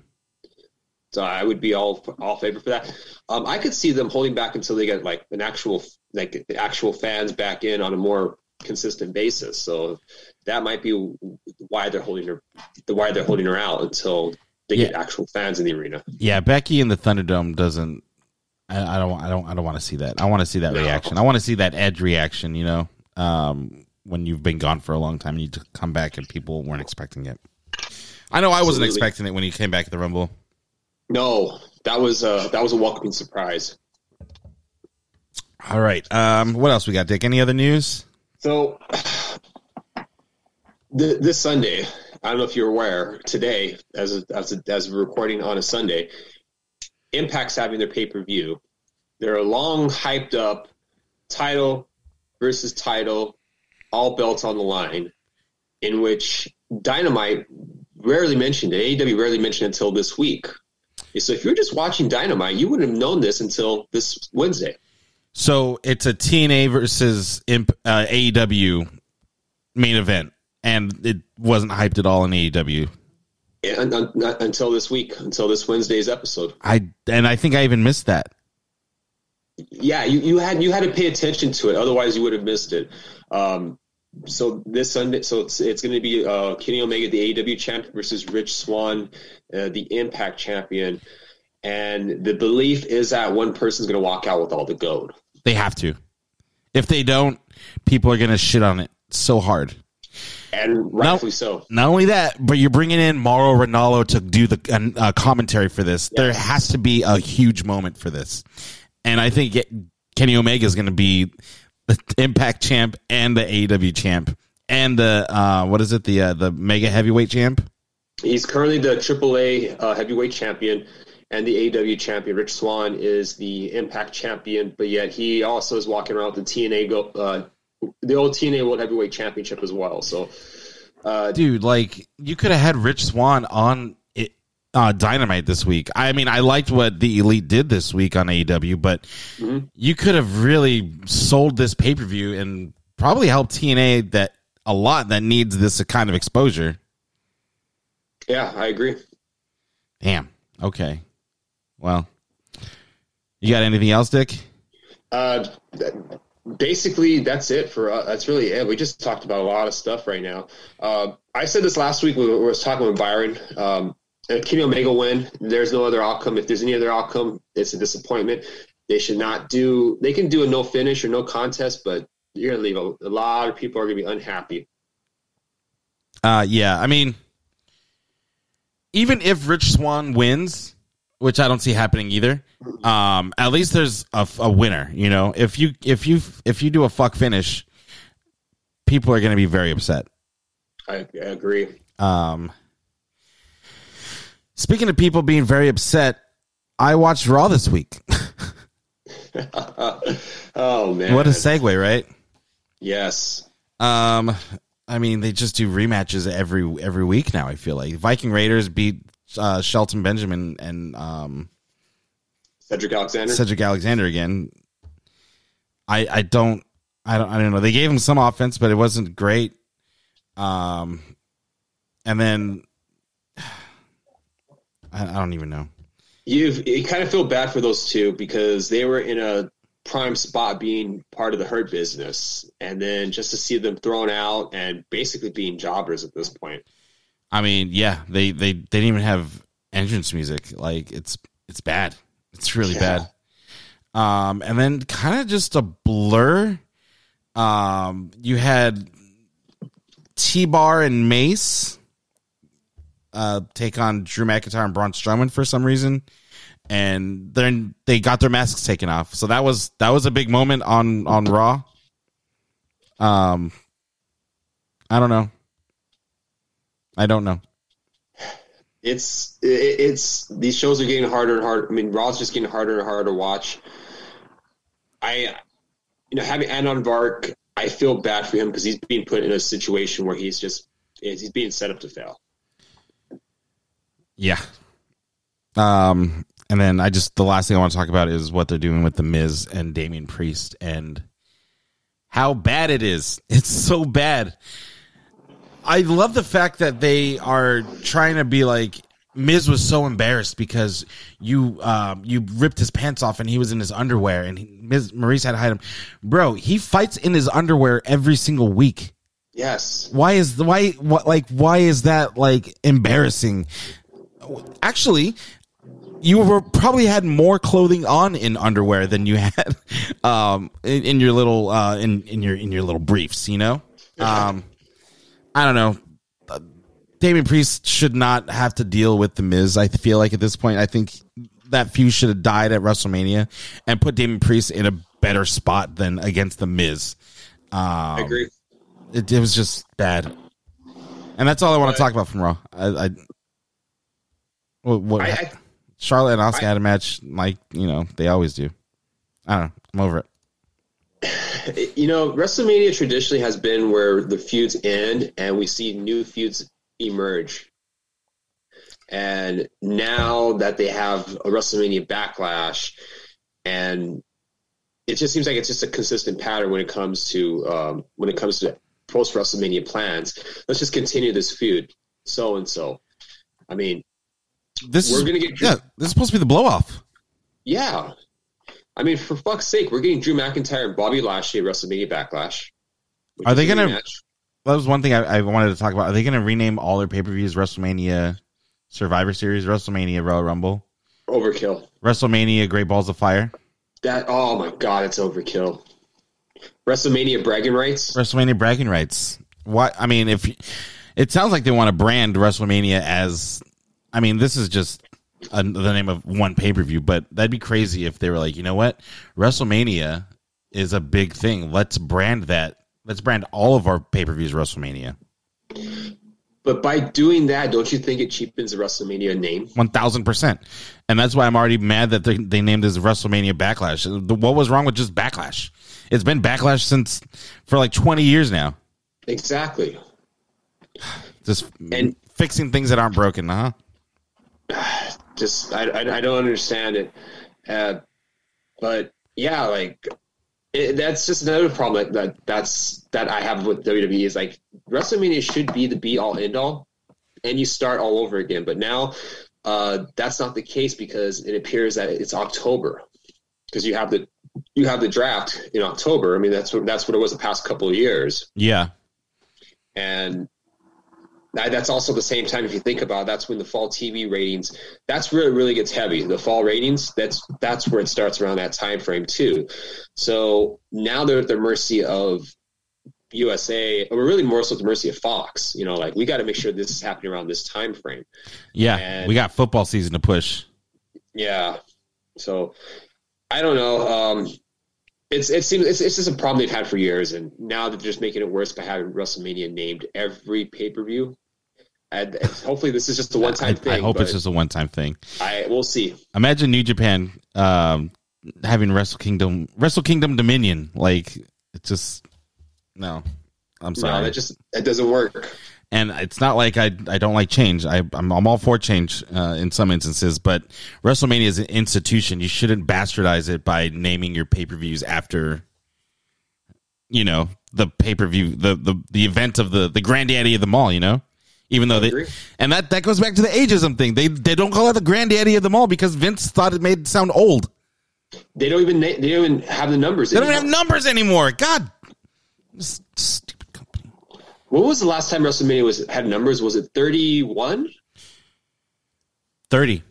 So I would be all all favor for that. Um, I could see them holding back until they get like an actual like the actual fans back in on a more consistent basis. So that might be why they're holding her, the why they're holding her out until they get actual fans in the arena. Yeah, Becky in the Thunderdome doesn't. I, I don't. I don't. I don't want to see that. I want to see that No. reaction. I want to see that Edge reaction. You know, um, when you've been gone for a long time and you come back and people weren't expecting it. I know I wasn't Absolutely. expecting it when he came back at the Rumble. No, that was uh, that was a welcoming surprise. All right. Um, what else we got, Dick? Any other news? So th- this Sunday, I don't know if you're aware, today, as a, as a, as we're recording on a Sunday, Impact's having their pay per view. They're a long hyped up title versus title, all belts on the line, in which Dynamite rarely mentioned it. AEW rarely mentioned it until this week. So if you're just watching Dynamite, you wouldn't have known this until this Wednesday. So it's a TNA versus Imp, uh, AEW main event, and it wasn't hyped at all in AEW. Un- until this week, until this Wednesday's episode. I and I think I even missed that. yeah, you, you had you had to pay attention to it, otherwise you would have missed it. Um, so this Sunday, so it's, it's going to be uh, Kenny Omega, the AEW champion, versus Rich Swann, uh, the Impact champion, and the belief is that one person's going to walk out with all the gold. They have to. If they don't, people are going to shit on it so hard. And rightfully so. Not only that, but you're bringing in Mauro Ranallo to do the uh, commentary for this. There has to be a huge moment for this, and I think Kenny Omega is going to be the Impact champ and the AEW champ and the uh, what is it the uh, the Mega Heavyweight champ. He's currently the AAA uh, heavyweight champion and the AEW champion. Rich Swann is the Impact champion, but yet he also is walking around with the TNA go, uh, the old TNA World Heavyweight Championship as well. So, uh, Dude, like you could have had Rich Swann on uh, Dynamite this week. I mean, I liked what the Elite did this week on AEW, but you could have really sold this pay per view and probably helped TNA that a lot that needs this kind of exposure. yeah, I agree. Damn. Okay. Well, you got anything else, Dick? Uh, th- basically, that's it for us. that's really it. We just talked about a lot of stuff right now. Uh, I said this last week when we were talking with Byron. Um, Kenny Omega win, there's no other outcome. If there's any other outcome, it's a disappointment. They should not do. They can do a no finish or no contest, but you're gonna leave a, a lot of people are gonna be unhappy. Uh, yeah. I mean, even if Rich Swann wins, which I don't see happening either, um, at least there's a, a winner. You know, if you if you if you do a fuck finish, people are going to be very upset. I, I agree. Um, speaking of people being very upset, I watched Raw this week. oh man, what a segue, right? yes. Um, I mean, they just do rematches every every week now. I feel like Viking Raiders beat uh, Shelton Benjamin and um, Cedric Alexander. Cedric Alexander again. I I don't I don't I don't know. They gave him some offense, but it wasn't great. Um, and then I, I don't even know. you you kind of feel bad for those two because they were in a prime spot being part of the hurt business and then just to see them thrown out and basically being jobbers at this point I mean, yeah, they they, they didn't even have entrance music. Like it's it's bad. It's really Yeah. bad. Um, and then kind of just a blur. Um, you had T Bar and Mace uh, take on Drew McIntyre and Braun Strowman for some reason, and then they got their masks taken off. So that was that was a big moment on on Raw. Um, I don't know. I don't know. it's it's these shows are getting harder and harder i mean raw's just getting harder and harder to watch i you know having Anon Vark, i feel bad for him because he's being put in a situation where he's just he's being set up to fail Yeah. Um, and then I just the last thing I want to talk about is what they're doing with the Miz and Damian Priest and how bad it is. It's so bad. I love the fact that they are trying to be like Miz was so embarrassed because you um, you ripped his pants off and he was in his underwear and he, Miz Maryse had to hide him. Bro, he fights in his underwear every single week yes why is the why what like why is that like embarrassing actually you were probably had more clothing on in underwear than you had um in, in your little uh in in your in your little briefs you know Um, I don't know. Uh, Damian Priest should not have to deal with the Miz. I feel like at this point, I think that feud should have died at WrestleMania and put Damian Priest in a better spot than against the Miz. Um, I agree. It, it was just bad, and that's all I want to talk about from Raw. I, I what, what I, I Charlotte and Asuka I- had a match like you know they always do. I don't know. I'm over it. you know, WrestleMania traditionally has been where the feuds end and we see new feuds emerge. And now that they have a WrestleMania backlash, and it just seems like it's just a consistent pattern when it comes to um, when it comes to post WrestleMania plans. Let's just continue this feud, so and so. I mean, This We're is gonna get- yeah. This is supposed to be the blow off. yeah. I mean, for fuck's sake, we're getting Drew McIntyre and Bobby Lashley at WrestleMania Backlash. Are they gonna-. That was one thing I, I wanted to talk about. Are they going to rename all their pay per views WrestleMania Survivor Series, WrestleMania Royal Rumble, overkill? WrestleMania Great Balls of Fire, That oh my god, it's overkill. WrestleMania bragging rights. WrestleMania Bragging Rights? What I mean, if it sounds like they want to brand WrestleMania as, I mean, this is just a, the name of one pay per view, but that'd be crazy if they were like, you know what, WrestleMania is a big thing. Let's brand that. Let's brand all of our pay per views WrestleMania. But by doing that, don't you think it cheapens the WrestleMania name? One thousand percent, and that's why I'm already mad that they, they named this WrestleMania Backlash. The- What was wrong with just Backlash? It's been Backlash since for like 20 years now. Exactly. Just And- fixing things that aren't broken, huh? Just I I, I don't understand it. Uh, but yeah, like it, that's just another problem that, that that's that I have with WWE is like WrestleMania should be the be all end all, and you start all over again. But now uh, that's not the case because it appears that it's October because you have the you have the draft in October. I mean that's what that's what it was the past couple of years. Yeah. and that's also the same time if you think about it, that's when the fall TV ratings that's where it really gets heavy the fall ratings that's that's where it starts around that time frame too so now they're at the mercy of USA or really more so at the mercy of Fox you know like we got to make sure this is happening around this time frame Yeah. And- we got football season to push. yeah so I don't know um it's it seems it's, it's just a problem they've had for years, and now they're just making it worse by having WrestleMania named every pay per view. And, and hopefully, this is just a one time thing. I hope it's just a one time thing. I we'll see. Imagine New Japan um, having Wrestle Kingdom, Wrestle Kingdom Dominion. Like, it just, no. I'm sorry. No, that just that doesn't work. And it's not like I I don't like change. I I'm, I'm all for change uh, in some instances, but WrestleMania is an institution. You shouldn't bastardize it by naming your pay per views after, you know, the pay per view, the, the the event of the the granddaddy of them all. You know, even though they and that that goes back to the ageism thing. They they don't call it the granddaddy of them all because Vince thought it made it sound old. They don't even they don't even have the numbers. They don't even have anymore. numbers anymore. God, stupid. What was the last time WrestleMania was had numbers? Was it thirty one? Thirty.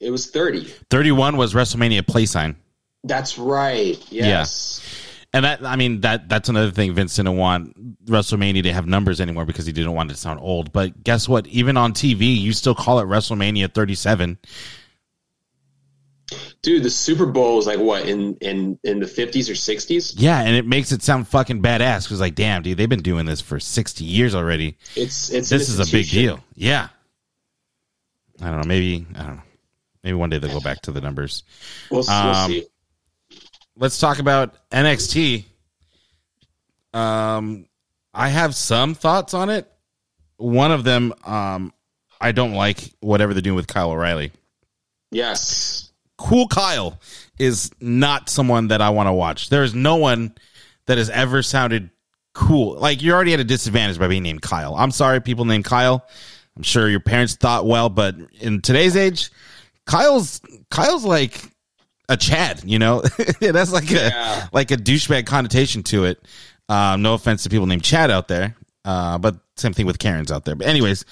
It was thirty. 31 was WrestleMania play sign. That's right. Yes. And that, I mean, that that's another thing. Vince didn't want WrestleMania to have numbers anymore because he didn't want it to sound old. But guess what? Even on TV, you still call it WrestleMania 37. Dude, the Super Bowl was like what in in in the fifties or sixties? Yeah, and it makes it sound fucking badass because, like, damn, dude, they've been doing this for 60 years already. It's it's This is a big deal. Yeah. I don't know. Maybe, I don't know. Maybe one day they'll go back to the numbers. We'll, we'll Um, see. let's talk about NXT. Um, I have some thoughts on it. One of them, um, I don't like whatever they're doing with Kyle O'Reilly. Yes. Cool Kyle is not someone that I want to watch. There is no one that has ever sounded cool. Like you're already at a disadvantage by being named Kyle. I'm sorry, people named Kyle. I'm sure your parents thought well, but in today's age, Kyle's Kyle's like a Chad. You know, That's like Yeah. a like a douchebag connotation to it. Um, no offense to people named Chad out there, uh, but same thing with Karens out there. But anyways,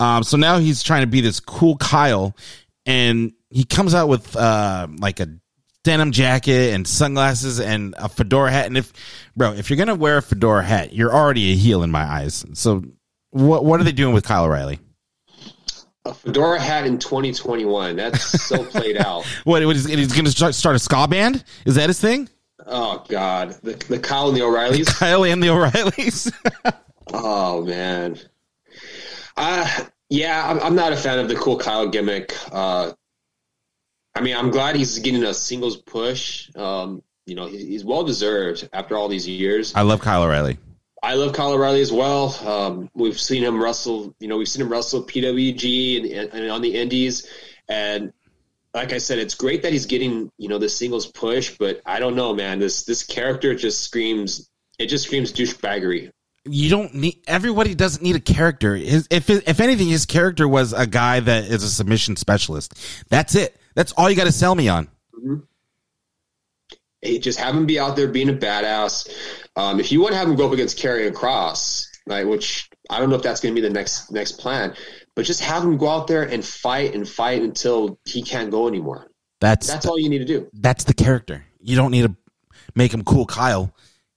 um, so now he's trying to be this cool Kyle, and he comes out with uh, like a denim jacket and sunglasses and a fedora hat. And if, bro, if you're gonna wear a fedora hat, you're already a heel in my eyes. So, what what are they doing with Kyle O'Reilly? A fedora hat in 2021. That's so played out. What what is he's gonna start, start a ska band? Is that his thing? Oh God, the the Kyle and the O'Reillys. Kyle and the O'Reillys. Oh man, uh yeah, I'm, I'm not a fan of the cool Kyle gimmick. Uh, I mean, I'm glad he's getting a singles push. Um, you know, he- he's well deserved after all these years. I love Kyle O'Reilly. I love Kyle O'Reilly as well. Um, we've seen him wrestle. You know, we've seen him wrestle PWG and, and on the Indies, and like I said, it's great that he's getting you know the singles push. But I don't know, man. This this character just screams. It just screams douchebaggery. you don't need everybody doesn't need a character his, if if anything his character was a guy that is a submission specialist that's it that's all you got to sell me on Hey, just have him be out there being a badass. Um, if you want to have him go up against Karrion Kross, like which I don't know if that's going to be the next next plan, but just have him go out there and fight and fight until he can't go anymore. that's That's all you need to do. that's the character you don't need to make him cool kyle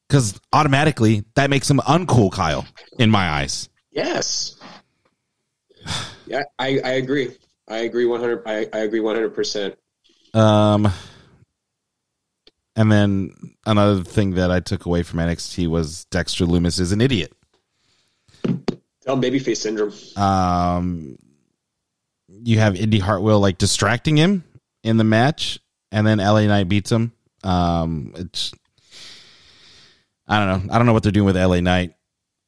because automatically that makes him uncool kyle in my eyes Yes. Yeah, I, I agree. I agree one hundred. I, I agree one hundred percent. um and then another thing that i took away from nxt was dexter lumis is an idiot Tell him babyface syndrome. um you have Indy Hartwell like distracting him in the match, and then LA Knight beats him. Um, it's I don't know. I don't know what they're doing with LA Knight.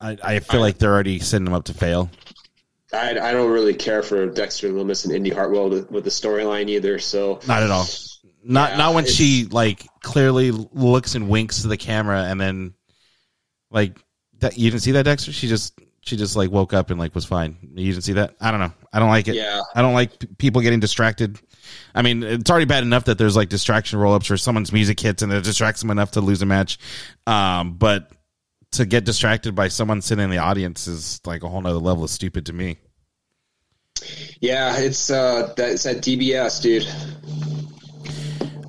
I, I feel like they're already setting him up to fail. I, I don't really care for Dexter Lumis and Indy Hartwell with with the storyline either. So Not at all. Not Yeah, not when she like clearly looks and winks to the camera, and then like that. You didn't see that Dexter? She just she just like woke up and like was fine. You didn't see that? I don't know. I don't like it. yeah, I don't like p- people getting distracted. I mean, it's already bad enough that there's like distraction roll ups where someone's music hits and it distracts them enough to lose a match. Um, but to get distracted by someone sitting in the audience is like a whole nother level of stupid to me. yeah, it's uh, that's at DBS, dude.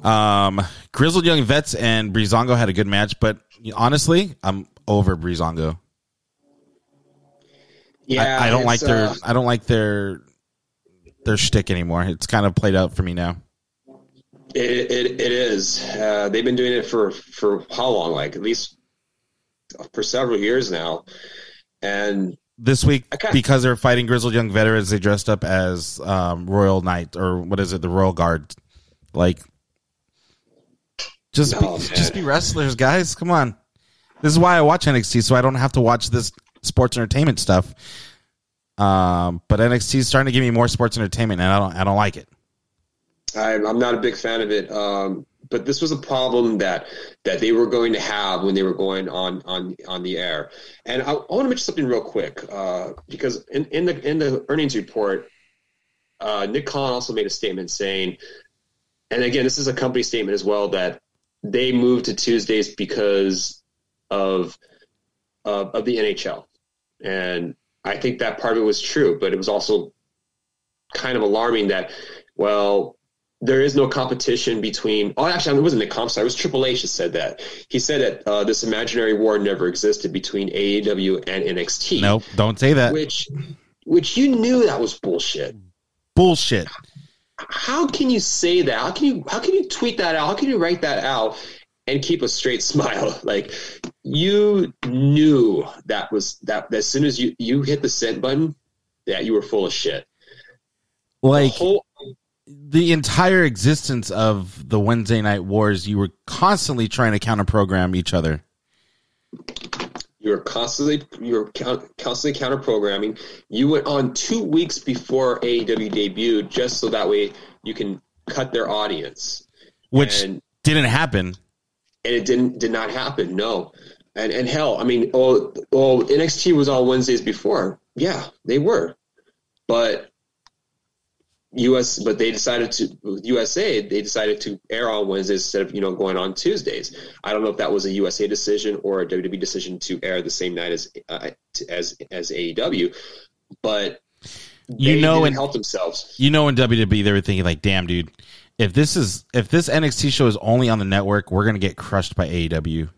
Um, Grizzled Young Vets and Breezango had a good match, but honestly, I'm over Breezango. Yeah, I, I don't like their uh, I don't like their their shtick anymore. It's kind of played out for me now. It, it, it is. Uh, they've been doing it for, for how long? Like at least for several years now. And this week Okay. because they're fighting grizzled young veterans they dressed up as um, royal knight or what is it the royal guard like just No, be, just be wrestlers guys come on this is why i watch nxt so i don't have to watch this sports entertainment stuff um, but nxt is starting to give me more sports entertainment and i don't i don't like it I, I'm not a big fan of it. Um, but this was a problem that that they were going to have when they were going on on on the air. And I, I want to mention something real quick uh, because in, in the in the earnings report, uh, Nick Khan also made a statement saying, and again, this is a company statement as well that they moved to Tuesdays because of uh, of the NHL, and I think that part of it was true, but it was also kind of alarming that well there is no competition between. Oh, actually, it wasn't the Khan. Sorry, it was Triple H that said that. He said that uh, this imaginary war never existed between AEW and NXT. nope don't say that Which, which you knew that was bullshit. bullshit How can you say that? How can you? How can you tweet that out? How can you write that out and keep a straight smile? Like you knew that was that. As soon as you you hit the send button, that you were full of shit. like the whole the entire existence of the Wednesday Night Wars, you were constantly trying to counter program each other. You're constantly you're constantly counter programming. You went on two weeks before AEW debuted, just so that way you can cut their audience. which And- didn't happen. And it didn't did not happen. No, and and hell, I mean, oh, oh, NXT was on Wednesdays before. Yeah, they were, but US, but they decided to USA. They decided to air on Wednesdays instead of you know going on Tuesdays. I don't know if that was a USA decision or a WWE decision to air the same night as uh, as as AEW, but You know, and- help themselves. You know, in WWE, they were thinking like, "Damn, dude, if this is if this NXT show is only on the network, we're gonna get crushed by AEW.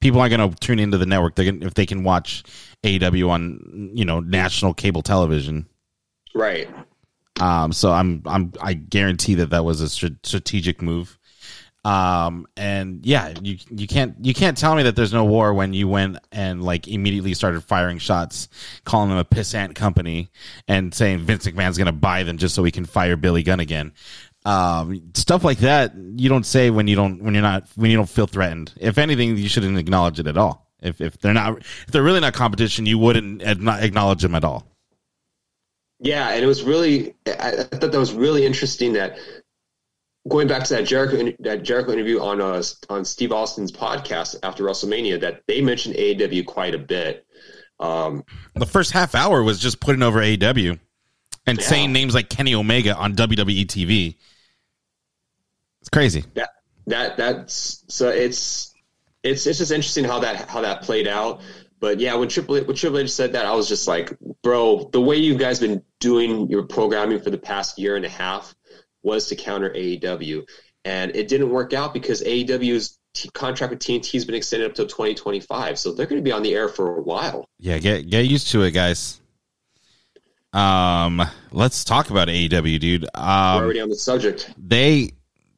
People aren't gonna tune into the network. They're gonna, if they can watch AEW on you know national cable television. Right. Um, so I'm I'm I guarantee that that was a str- strategic move. Um, and yeah, you you can't you can't tell me that there's no war when you went and like immediately started firing shots, calling them a pissant company, and saying Vince McMahon's gonna buy them just so we can fire Billy Gunn again. Um, stuff like that you don't say when you don't when you're not when you don't feel threatened. If anything, you shouldn't acknowledge it at all. If if they're not if they're really not competition, you wouldn't acknowledge them at all. Yeah, and it was really I, I thought that was really interesting that going back to that Jericho that Jericho interview on uh, on Steve Austin's podcast after WrestleMania that they mentioned AEW quite a bit. Um, the first half hour was just putting over AEW and Yeah. saying names like Kenny Omega on WWE TV. It's crazy. that that that's so it's it's it's just interesting how that how that played out. But yeah, when Triple H, when Triple H said that, I was just like, bro, the way you guys been doing your programming for the past year and a half was to counter AEW, and it didn't work out because AEW's t- contract with TNT has been extended up to 2025, so they're going to be on the air for a while. Yeah, get get used to it, guys. Um, let's talk about AEW, dude. We're Um, already on the subject. they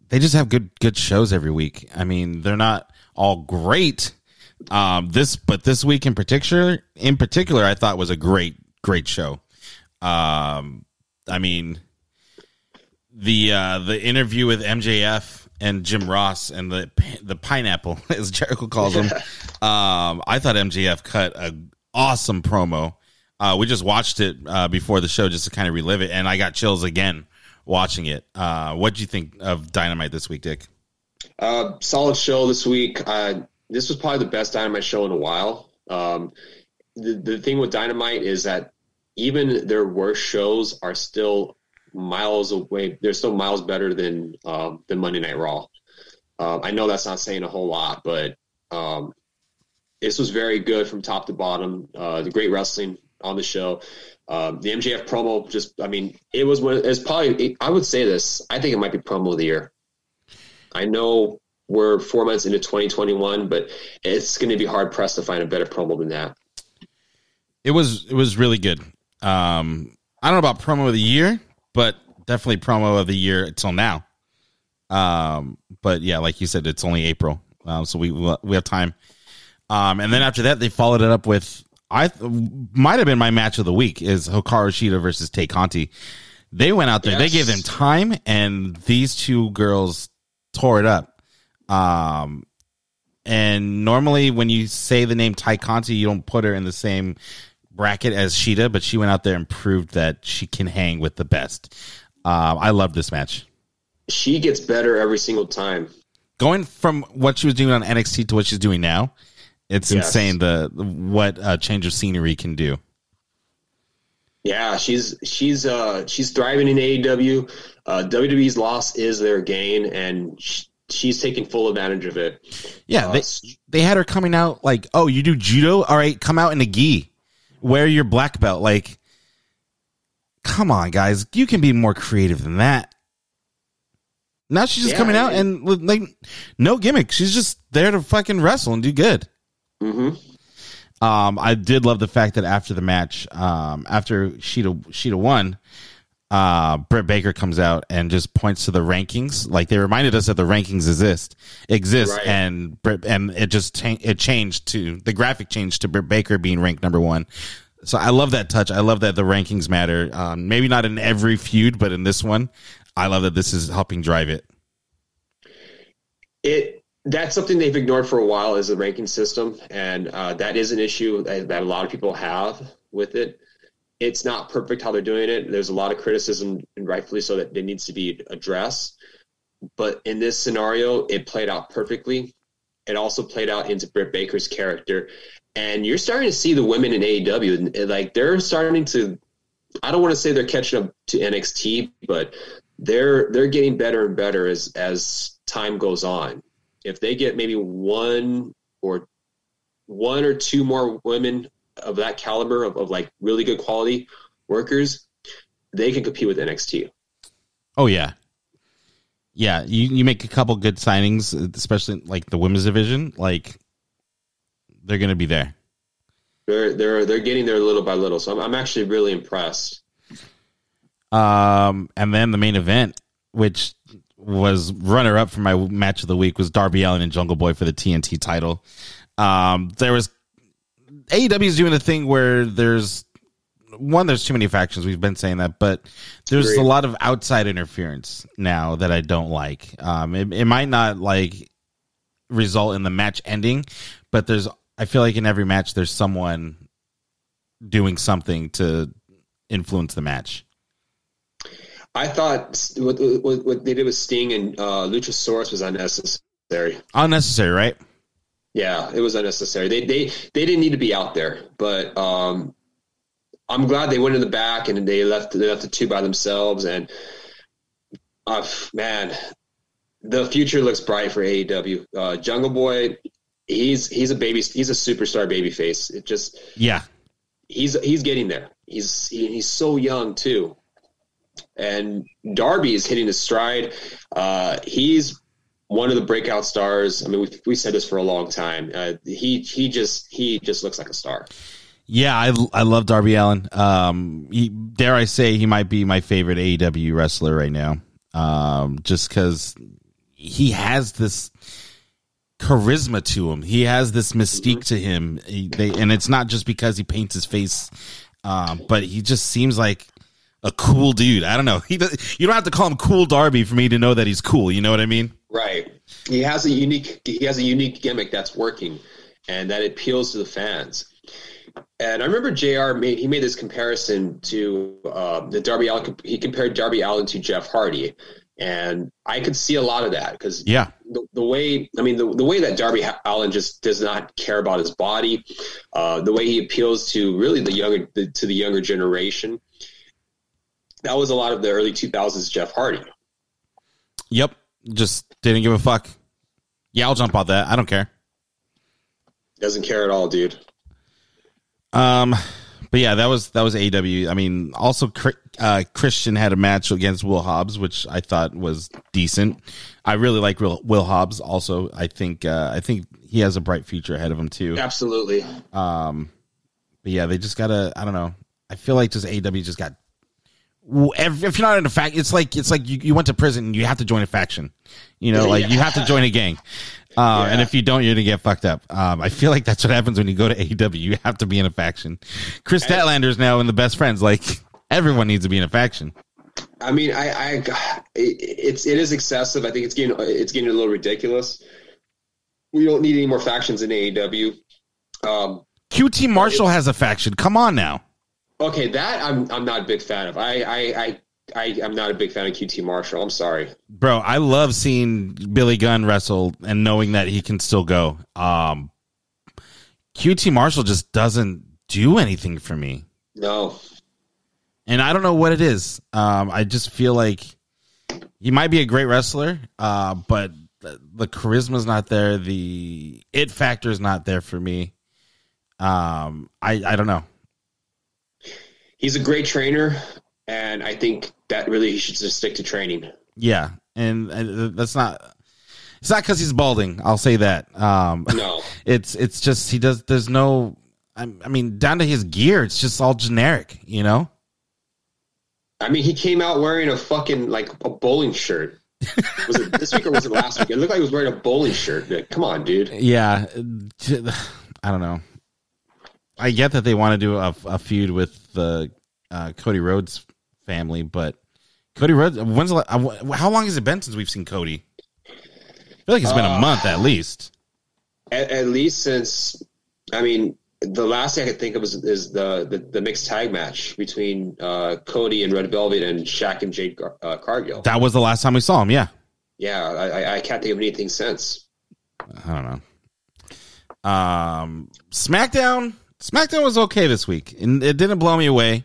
they just have good good shows every week. I mean, they're not all great. Um, this but this week in particular, in particular, I thought was a great great show. Um, I mean, the uh, the interview with MJF and Jim Ross and the the pineapple, as Jericho calls him. um, I thought MJF cut a awesome promo. Uh, we just watched it uh, before the show just to kind of relive it, and I got chills again watching it. Uh, what do you think of Dynamite this week, Dick? Uh, solid show this week. Uh, this was probably the best Dynamite show in a while. Um, the the thing with Dynamite is that even their worst shows are still miles away. They're still miles better than um, than Monday Night Raw. Um, I know that's not saying a whole lot, but um, this was very good from top to bottom. Uh, the great wrestling on the show. Um, the MJF promo, just I mean, it was. It's probably. I would say this. I think it might be promo of the year. I know we're four months into 2021, but it's going to be hard pressed to find a better promo than that. It was it was really good. Um, I don't know about promo of the year, but definitely promo of the year until now. Um, but yeah, like you said, it's only April, um, so we we have time. Um, and then after that, they followed it up with I th- might have been my match of the week is Hikaru Shida versus Tay Conti. They went out there, they gave them time, and these two girls tore it up. Um, and normally when you say the name Tay Conti, you don't put her in the same bracket as Shida, but she went out there and proved that she can hang with the best. Um, I love this match. She gets better every single time. Going from what she was doing on NXT to what she's doing now, it's Yes. insane the what a change of scenery can do. Yeah, she's she's uh she's thriving in AEW. Uh, WWE's loss is their gain, and sh- she's taking full advantage of it. Yeah, Uh, they they had her coming out like, "Oh, you do judo? All right, come out in a gi. Wear your black belt." Like, come on, guys, you can be more creative than that. Now she's just Yeah, coming out and with, like no gimmick. She's just there to fucking wrestle and do good. hmm Um, I did love the fact that after the match, um, after Shida Shida won, uh, Britt Baker comes out and just points to the rankings. Like they reminded us that the rankings exist, exist, Right. and and it just it changed to the graphic changed to Britt Baker being ranked number one. So I love that touch. I love that the rankings matter. Um, maybe not in every feud, but in this one, I love that this is helping drive it. It that's something they've ignored for a while is the ranking system, and uh, that is an issue that, that a lot of people have with it. It's not perfect how they're doing it. There's a lot of criticism, and rightfully so, that it needs to be addressed. But in this scenario, it played out perfectly. It also played out into Britt Baker's character, and you're starting to see the women in AEW, like they're starting to. I don't want to say they're catching up to NXT, but they're they're getting better and better as as time goes on. If they get maybe one or one or two more women of that caliber of, of like really good quality workers, they can compete with NXT. Oh yeah, Yeah, you, you make a couple good signings, especially like the women's division. Like they're going to be there. They're they're they're getting there little by little. So I'm, I'm actually really impressed. Um, and then the main event, which was runner up for my match of the week, was Darby Allin and Jungle Boy for the TNT title. Um, there was AEW is doing a thing where there's one, there's too many factions. We've been saying that, but there's Agreed. a lot of outside interference now that I don't like. Um, it, it might not like result in the match ending, but there's I feel like in every match there's someone doing something to influence the match. I thought what, what, what they did with Sting and uh, Luchasaurus was unnecessary. Unnecessary, right? Yeah, it was unnecessary. They they they didn't need to be out there, but um, I'm glad they went in the back and they left they left the two by themselves. And uh, man, the future looks bright for AEW. Uh, Jungle Boy, he's he's a baby, he's a superstar baby face. It just Yeah. he's he's getting there. He's he, he's so young too, and Darby is hitting his stride. Uh, he's one of the breakout stars. I mean, we we said this for a long time. Uh, he he just he just looks like a star. Yeah, I, I love Darby Allin. Um, he, dare I say he might be my favorite AEW wrestler right now. Um, just because he has this charisma to him. He has this mystique to him. He, they, and it's not just because he paints his face, um, but he just seems like a cool dude. I don't know. He you don't have to call him Cool Darby for me to know that he's cool. You know what I mean? Right. He has a unique he has a unique gimmick that's working, and that appeals to the fans. And I remember Jr. made he made this comparison to uh, the Darby Allin. He compared Darby Allin to Jeff Hardy, and I could see a lot of that because Yeah. the, the way I mean the, the way that Darby Allin just does not care about his body, uh, the way he appeals to really the younger the, to the younger generation. That was a lot of the early 2000s Jeff Hardy. Yep. Just didn't give a fuck. Yeah, I'll jump on that. I don't care. Doesn't care at all, dude. Um, but yeah, that was that was AW. I mean, also uh, Christian had a match against Will Hobbs, which I thought was decent. I really like Will, Will Hobbs. Also, I think uh, I think he has a bright future ahead of him too. Absolutely. Um, but yeah, they just gotta. I don't know. I feel like just AW just got. If if you're not in a fact, it's like it's like you, you went to prison and you have to join a faction. You know, like you have to join a gang. Uh, And if you don't, you're gonna get fucked up. Um, I feel like that's what happens when you go to AEW. You have to be in a faction. Kris Statlander's now in the best friends. Like everyone needs to be in a faction. I mean, I, I, it's it is excessive. I think it's getting it's getting a little ridiculous. We don't need any more factions in AEW. Um, QT Marshall has a faction. Come on now. Okay, that I'm I'm not a big fan of. I I I, I am not a big fan of QT Marshall. I'm sorry. Bro, I love seeing Billy Gunn wrestle and knowing that he can still go. Um, QT Marshall just doesn't do anything for me. No, And I don't know what it is. Um, I just feel like he might be a great wrestler, uh, but the, the charisma's not there. The it factor is not there for me. Um, I, I don't know. He's a great trainer, and I think that really he should just stick to training. Yeah. And, and that's not, it's not because he's balding. I'll say that. Um, No, it's it's just he does there's no I, I mean down to his gear it's just all generic you know I mean he came out wearing a fucking like a bowling shirt. Was it this week or was it last week? It looked like he was wearing a bowling shirt. Like, come on, dude. yeah i don't know i get that they want to do a, a feud with the uh, cody rhodes family but cody rhodes when's the, uh, how long has it been since we've seen cody i feel like it's been a Uh, month at least At, at least since, I mean, the last thing I could think of is, is the, the the mixed tag match between uh, Cody and Red Velvet and Shaq and Jade Gar- uh, Cargill. that was the last time we saw him yeah Yeah, I, I- I can't think of anything since. I don't know. Um, SmackDown. SmackDown was okay this week, and it didn't blow me away.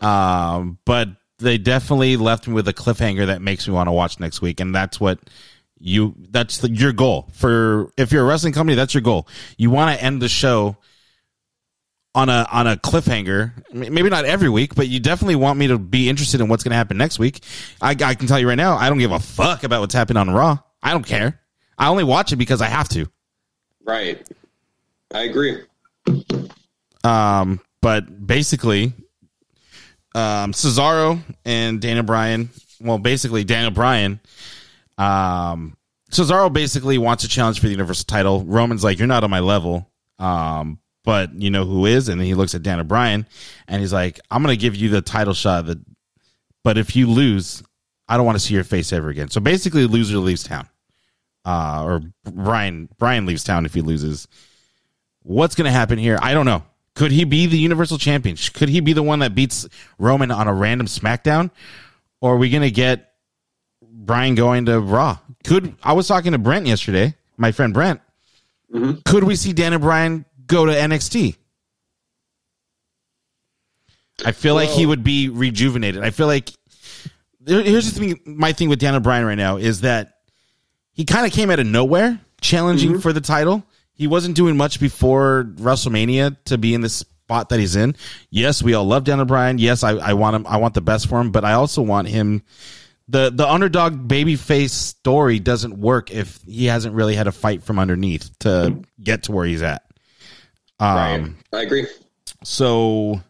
Um, but they definitely left me with a cliffhanger that makes me want to watch next week, and that's what you. That's your goal for if you're a wrestling company. That's your goal. You want to end the show on a on a cliffhanger. Maybe not every week, but you definitely want me to be interested in what's going to happen next week. I, I can tell you right now, I don't give a fuck about what's happening on Raw. I don't care. I only watch it because I have to. Right. I agree. Um, but basically, um, Cesaro and Daniel Bryan. Well, basically Daniel Bryan. Um, Cesaro basically wants a challenge for the Universal title. Roman's like, "You're not on my level." Um, but you know who is? And then he looks at Daniel Bryan, and he's like, "I'm gonna give you the title shot. That, but if you lose, I don't want to see your face ever again." So basically, loser leaves town. Uh, or Brian Brian leaves town if he loses. What's to happen here? I don't know. Could he be the Universal Champion? Could he be the one that beats Roman on a random SmackDown? Or are we going to get Bryan going to Raw? Could I was talking to Brent yesterday, my friend Brent. Mm-hmm. Could we see Daniel Bryan go to NXT? I feel like he would be rejuvenated. I feel like here's the thing. My thing with Daniel Bryan right now is that he kind of came out of nowhere, challenging mm-hmm. for the title. He wasn't doing much before WrestleMania to be in the spot that he's in. Yes, we all love Daniel Bryan. Yes, I, I want him. I want the best for him, but I also want him. the The underdog babyface story doesn't work if he hasn't really had a fight from underneath to get to where he's at. Um, Right. I agree. so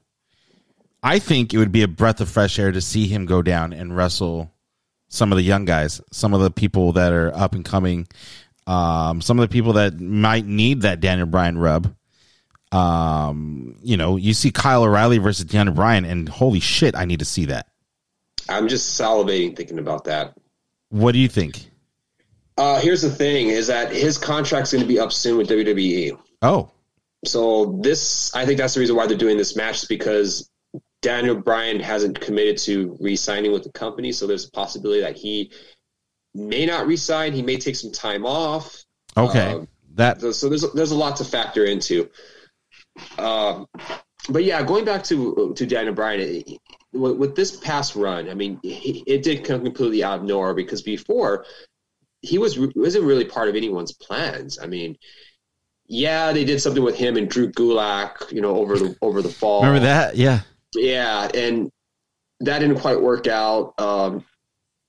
I think it would be a breath of fresh air to see him go down and wrestle some of the young guys, some of the people that are up and coming, um, some of the people that might need that Daniel Bryan rub. Um, you know, you see Kyle O'Reilly versus Daniel Bryan, and holy shit, I need to see that. I'm just salivating thinking about that. What do you think? Uh, here's the thing: is that his contract's going to be up soon with WWE. Oh, So this, I think that's the reason why they're doing this match is because Daniel Bryan hasn't committed to re-signing with the company. So there's a possibility that he may not re-sign. He may take some time off. okay. Um, that So, there's there's a lot to factor into. Um, but yeah, going back to to Daniel Bryan, it, with, with this past run, I mean, he, it did come completely out of nowhere because before he was wasn't really part of anyone's plans. I mean, yeah, they did something with him and Drew Gulak, you know, over the over the fall. remember that? Yeah. Yeah, and that didn't quite work out. Um,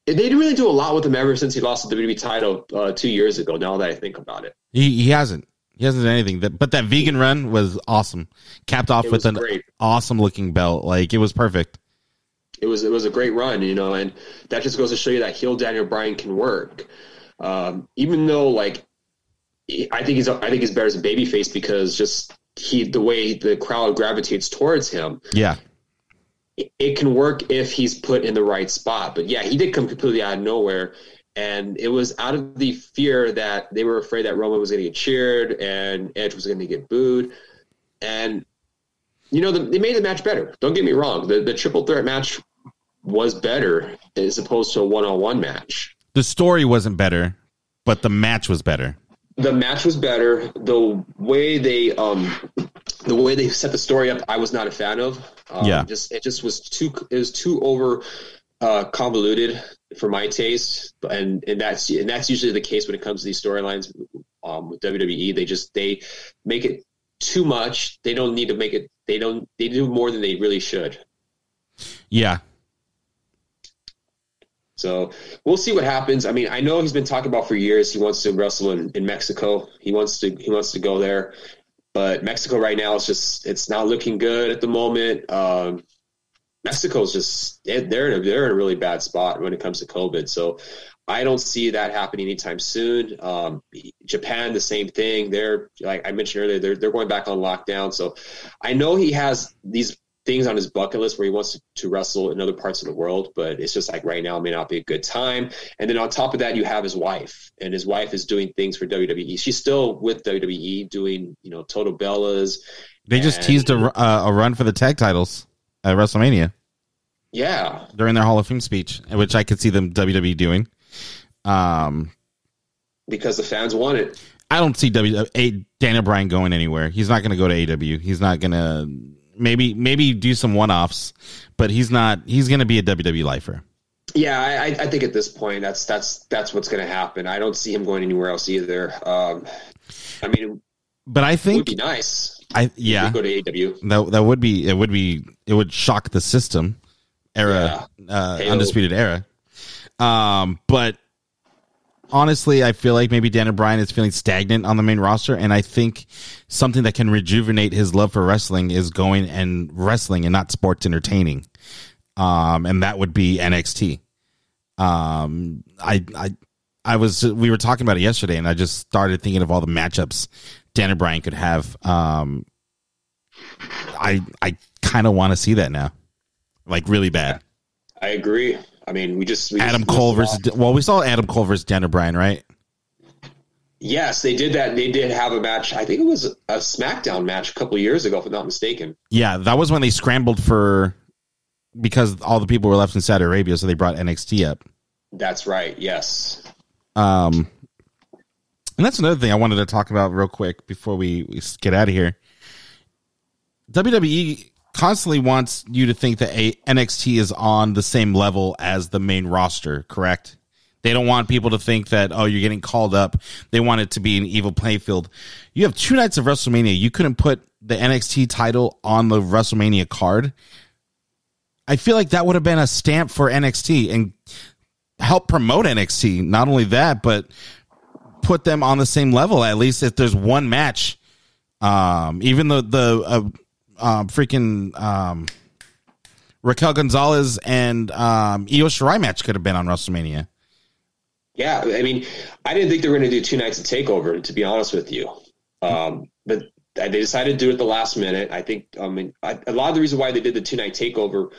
they didn't really do a lot with him ever since he lost the WWE title uh, two years ago. Now that I think about it, He he hasn't. He hasn't done anything. That, but that vegan run was awesome. Capped off It with an great. awesome looking belt. Like it was perfect. it was it was a great run, you know, and that just goes to show you that heel Daniel Bryan can work. Um, even though, like, I think he's I think he's better as a babyface because just he the way the crowd gravitates towards him, Yeah. It, can work if he's put in the right spot. But yeah, he did come completely out of nowhere. And it was out of the fear that they were afraid that Roman was going to get cheered and Edge was going to get booed. And, you know, the, they made the match better. Don't get me wrong. The, the triple threat match was better as opposed to a one on one match. The story wasn't better, but the match was better. The match was better. The way they um the way they set the story up, I was not a fan of. Um, Yeah. just it just was too it was too over uh, convoluted for my taste, and and that's and that's usually the case when it comes to these storylines um, with WWE. They just they make it too much. They don't need to make it. They don't. They do more than they really should. Yeah. So we'll see what happens. I mean, I know he's been talking about for years. He wants to wrestle in, in Mexico. He wants to he wants to go there, but Mexico right now is just it's not looking good at the moment. Um, Mexico's just they're in, a, they're in a really bad spot when it comes to COVID. So I don't see that happening anytime soon. Um, Japan, the same thing. They're like I mentioned earlier, they're they're going back on lockdown. So I know he has these things on his bucket list where he wants to, to wrestle in other parts of the world, but it's just like right now may not be a good time. And then on top of that, you have his wife, and his wife is doing things for WWE. She's still with WWE doing you know Total Bellas. They just And- teased a, uh, a run for the tag titles at WrestleMania Yeah, during their Hall of Fame speech, which I could see them WWE doing. Um, because the fans want it. I don't see W a, Daniel Bryan going anywhere. He's not going to go to AW. He's not going to maybe maybe do some one offs, but he's not. He's going to be a WWE lifer. Yeah, I, I think at this point that's that's that's what's going to happen. I don't see him going anywhere else either. Um, I mean, but I think It would be nice. I yeah go to AW. that that would be it would be it would shock the system era uh, undisputed era. Um, but honestly, I feel like maybe Daniel Bryan is feeling stagnant on the main roster, and I think something that can rejuvenate his love for wrestling is going and wrestling and not sports entertaining. Um, and that would be NXT. Um, I I I was we were talking about it yesterday, and I just started thinking of all the matchups Daniel Bryan could have. Um, I I kind of want to see that now, like really bad. I agree. I mean, we just we Adam just Cole versus well, we saw Adam Cole versus Dan Bryan, right? Yes, they did that. They did have a match. I think it was a SmackDown match a couple years ago, if I'm not mistaken. Yeah, that was when they scrambled for because all the people were left in Saudi Arabia, so they brought NXT up. That's right. Yes. Um, and that's another thing I wanted to talk about real quick before we, we get out of here. WWE constantly wants you to think that a NXT is on the same level as the main roster, correct? They don't want people to think that oh you're getting called up. They want it to be an evil playing field. You have two nights of WrestleMania. You couldn't put the NXT title on the WrestleMania card. I feel like that would have been a stamp for NXT and help promote NXT. Not only that, but put them on the same level at least if there's one match. Um, even though the uh, uh, freaking um, Raquel Gonzalez and um, Io Shirai match could have been on WrestleMania. Yeah, I mean, I didn't think they were going to do two nights of Takeover, to be honest with you. Um, but they decided to do it the last minute. I think, I mean, I, a lot of the reason why they did the two night Takeover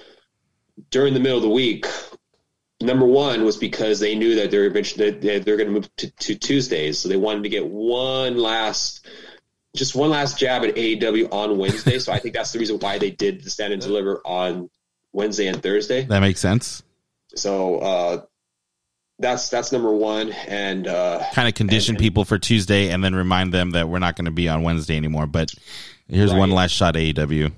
during the middle of the week, number one was because they knew that they're eventually they're, they're going to move to, to Tuesdays, so they wanted to get one last. Just one last jab at AEW on Wednesday, so I think that's the reason why they did the stand and deliver on Wednesday and Thursday. That makes sense. So uh, that's that's number one, and uh, Kind of condition And- people for Tuesday and then remind them that we're not going to be on Wednesday anymore. But here's Right. one last shot at AEW.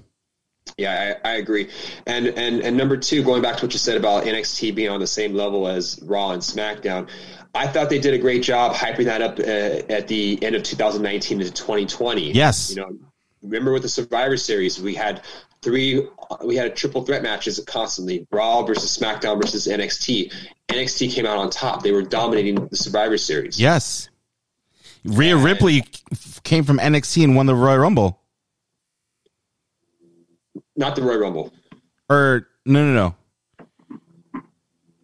Yeah, I, I agree. And and and number two, going back to what you said about NXT being on the same level as Raw and SmackDown, I thought they did a great job hyping that up uh, at the end of 2019 into 2020. Yes. you know, remember with the Survivor Series, we had three, we had a triple threat matches constantly: Raw versus SmackDown versus NXT. NXT came out on top; they were dominating the Survivor Series. Yes. Rhea Ripley came from NXT and won the Royal Rumble. not the Royal Rumble. Or no, no, no.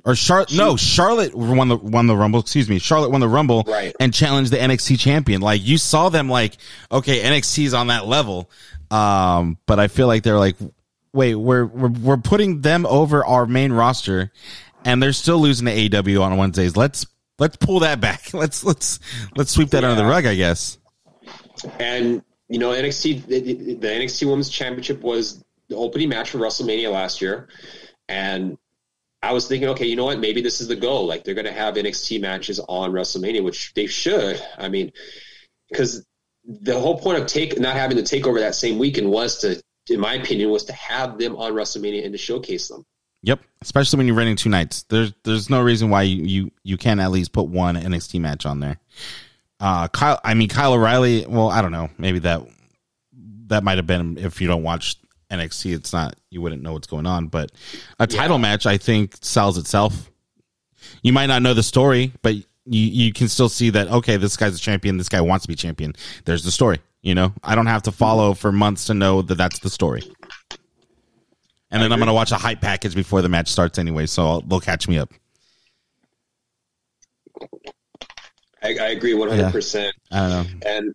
Or Charlotte? No, Charlotte won the won the Rumble. Excuse me, Charlotte won the Rumble Right. and challenged the NXT champion. Like you saw them, like okay, NXT's on that level. Um, but I feel like they're like, wait, we're we're we're putting them over our main roster, and they're still losing to AW on Wednesdays. Let's let's pull that back. Let's let's let's sweep that under the rug. I guess. And you know, NXT the, the NXT Women's Championship was the opening match for WrestleMania last year, and I was thinking, okay, you know what? Maybe this is the goal. Like they're going to have NXT matches on WrestleMania, which they should. I mean, because the whole point of take not having to take over that same weekend was to, in my opinion, was to have them on WrestleMania and to showcase them. Yep, especially when you're running two nights. There's there's no reason why you you, you can't at least put one NXT match on there. Uh, Kyle, I mean Kyle O'Reilly. Well, I don't know. Maybe that that might have been if you don't watch NXT, it's not you wouldn't know what's going on. But a title match, I think, sells itself. You might not know the story, but you you can still see that. Okay, this guy's a champion. This guy wants to be champion. There's the story. You know, I don't have to follow for months to know that that's the story. And then I'm going to watch a hype package before the match starts anyway, so I'll, they'll catch me up. I, I agree one hundred percent. I don't know. and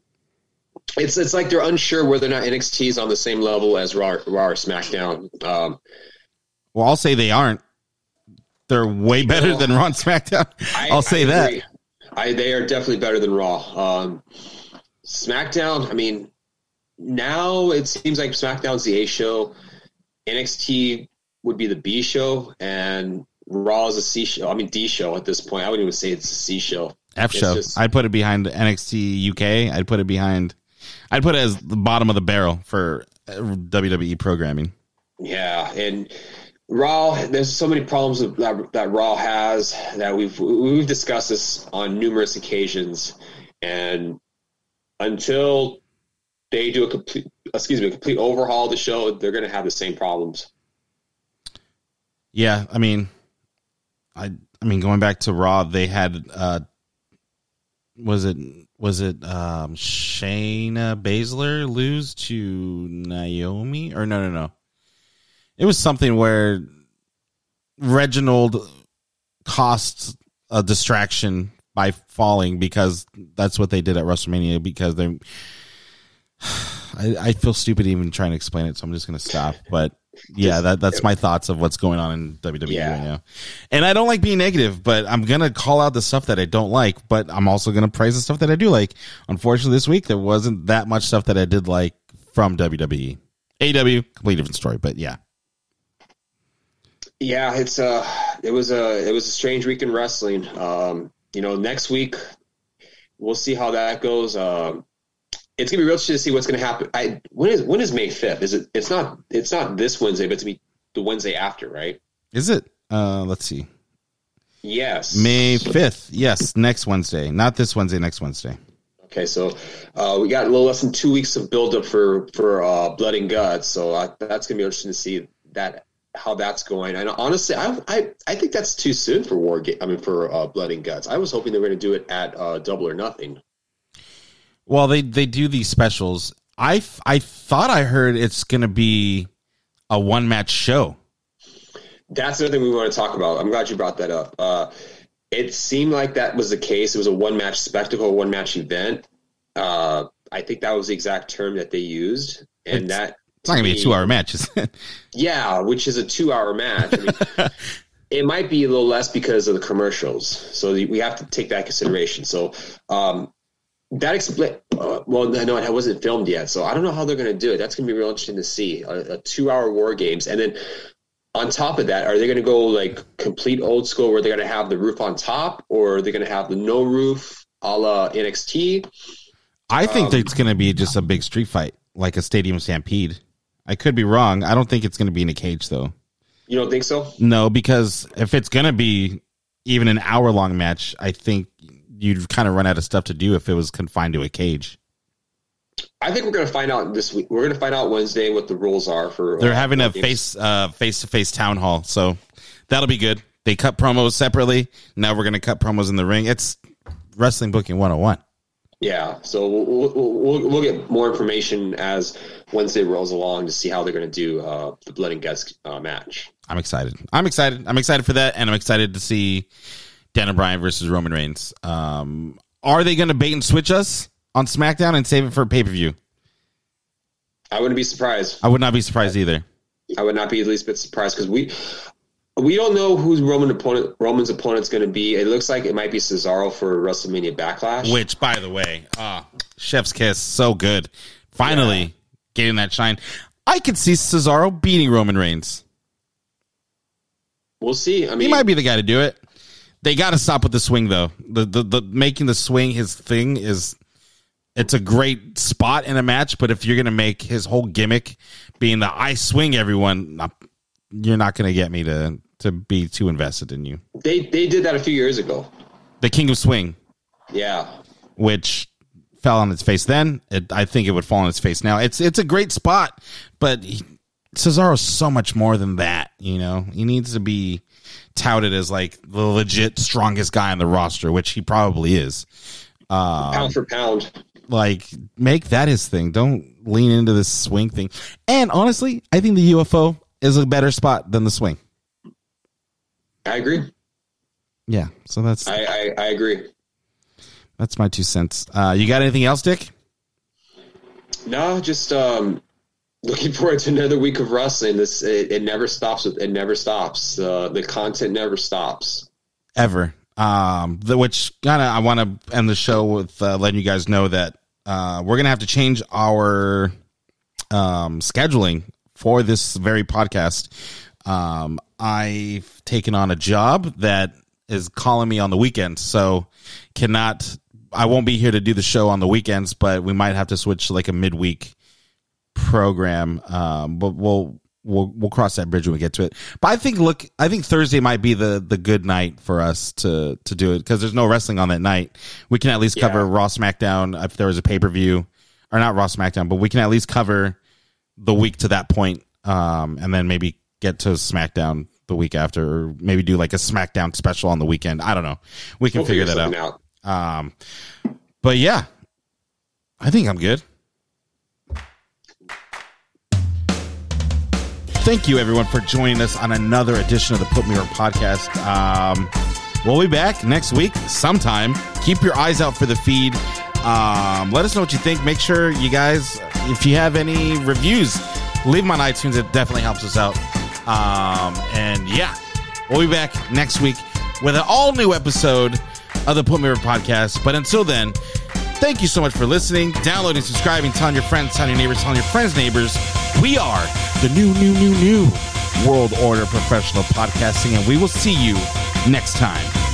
it's it's like they're unsure whether or not NXT is on the same level as Raw, Raw or SmackDown. Um, Well, I'll say they aren't. They're way better than Raw and SmackDown. I, I'll say I that. I they are definitely better than Raw. Um, SmackDown, I mean, now it seems like SmackDown's the A show. NXT would be the B show, and Raw is a C show. I mean D show at this point. I wouldn't even say it's a C show. F show. just- I'd put it behind NXT UK. I'd put it behind. I'd put it as the bottom of the barrel for uh, WWE programming. Yeah, and Raw. There's so many problems that that Raw has that we've we've discussed this on numerous occasions, and until they do a complete, excuse me, a complete overhaul of the show, they're going to have the same problems. Yeah, I mean, I I mean, going back to Raw, they had uh, was it was it um Shayna Baszler lose to Naomi or no no no, it was something where Reginald costs a distraction by falling because that's what they did at WrestleMania because they I, I feel stupid even trying to explain it, so I'm just gonna stop. But yeah, that that's my thoughts of what's going on in WWE Yeah. right now. And I don't like being negative, but I'm gonna call out the stuff that I don't like, but I'm also gonna praise the stuff that I do like. Unfortunately, this week there wasn't that much stuff that I did like from. WWE. AW, completely different story, but yeah. Yeah, it's uh it was a it was a strange week in wrestling. Um, you know, next week we'll see how that goes. Um, it's gonna be real interesting to see what's gonna happen. I when is when is May fifth? Is it? It's not. It's not this Wednesday, but it's gonna be the Wednesday after, right? Is it? Uh, let's see. Yes, May 5th. Yes, next Wednesday. Not this Wednesday, next Wednesday. Okay, so uh, we got a little less than two weeks of build up for for uh, Blood and Guts, so uh, that's gonna be interesting to see that how that's going. And honestly, I I, I think that's too soon for War. Ga- I mean, for uh, Blood and Guts. I was hoping they were gonna do it at uh, Double or Nothing. Well, they they do these specials. I I thought I heard it's going to be a one match show. That's another thing we want to talk about. I'm glad you brought that up. Uh, it seemed like that was the case. It was a one match spectacle, one match event. Uh, I think that was the exact term that they used, and It's- that It's not going to be a two hour match, is it? Yeah, which is a two-hour match. I mean, it might be a little less because of the commercials, so we have to take that consideration. So um, that explain. Uh, well, no, it wasn't filmed yet, so I don't know how they're going to do it. That's going to be real interesting to see a, a two-hour War Games, and then on top of that, are they going to go like complete old school, where they're going to have the roof on top, or are they going to have the no roof, a la NXT? I think Um, it's going to be just a big street fight, like a stadium stampede. I could be wrong. I don't think it's going to be in a cage, though. You don't think so? No, because if it's going to be even an hour long match, I think you'd kind of run out of stuff to do if it was confined to a cage. I think we're going to find out this week. We're going to find out Wednesday what the rules are for. They're uh, having a Games. face uh face to face town hall, so that'll be good. They cut promos separately. Now we're going to cut promos in the ring. It's wrestling booking 101. Yeah, so we'll, we'll, we'll, we'll get more information as Wednesday rolls along to see how they're going to do uh, the Blood and Guts uh, match. I'm excited. I'm excited. I'm excited for that, and I'm excited to see Daniel Bryan versus Roman Reigns. Um, are they going to bait and switch us on SmackDown and save it for pay per view? I wouldn't be surprised. I would not be surprised either. I would not be the least bit surprised because we we don't know who's Roman opponent Roman's opponent's going to be. It looks like it might be Cesaro for WrestleMania Backlash. Which, by the way, ah, Chef's Kiss, so good. Finally Yeah. getting that shine. I could see Cesaro beating Roman Reigns. We'll see. I mean, He might be the guy to do it. They got to stop with the swing though. The, the the making the swing his thing is it's a great spot in a match, but if you're gonna make his whole gimmick being the I swing everyone, you're not gonna get me to to be too invested in you. they they did that a few years ago. The King of Swing, Yeah, which fell on its face then, it, I think it would fall on its face now. It's it's a great spot, but he, Cesaro's so much more than that. You know, he needs to be touted as like the legit strongest guy on the roster, which he probably is. Um, pound for pound. like make that his thing. Don't lean into this swing thing. And honestly, I think the UFO is a better spot than the swing. I agree. Yeah, so that's I, I, I agree. that's my two cents. Uh, you got anything else, Dick? No, just um, looking forward to another week of wrestling. This it, it never stops. It never stops. Uh, the content never stops. Ever. Um, the, which kind of I want to end the show with uh, letting you guys know that uh, we're gonna have to change our um, scheduling for this very podcast. Um, I've taken on a job that is calling me on the weekends, so cannot. I won't be here to do the show on the weekends, but we might have to switch like a midweek program. Um, but we'll we'll we'll cross that bridge when we get to it. But I think look, I think Thursday might be the the good night for us to to do it because there's no wrestling on that night. We can at least cover Yeah. Raw, SmackDown if there was a pay per view. or not Raw SmackDown, but we can at least cover the week to that point, um, and then maybe get to SmackDown the week after, or maybe do like a SmackDown special on the weekend. I don't know. We can We'll figure, figure that out. out. Um, but yeah, I think I'm good. Thank you, everyone, for joining us on another edition of the Put Me Over podcast. Um, we'll be back next week sometime. Keep your eyes out for the feed. Um, let us know what you think. Make sure you guys, if you have any reviews, leave them on iTunes. It definitely helps us out. Um, and yeah, we'll be back next week with an all new episode of the Put Me Over podcast. But until then, thank you so much for listening, downloading, subscribing, telling your friends, telling your neighbors, telling your friends' neighbors. We are the new, new, new, new World Order Professional Podcasting, and we will see you next time.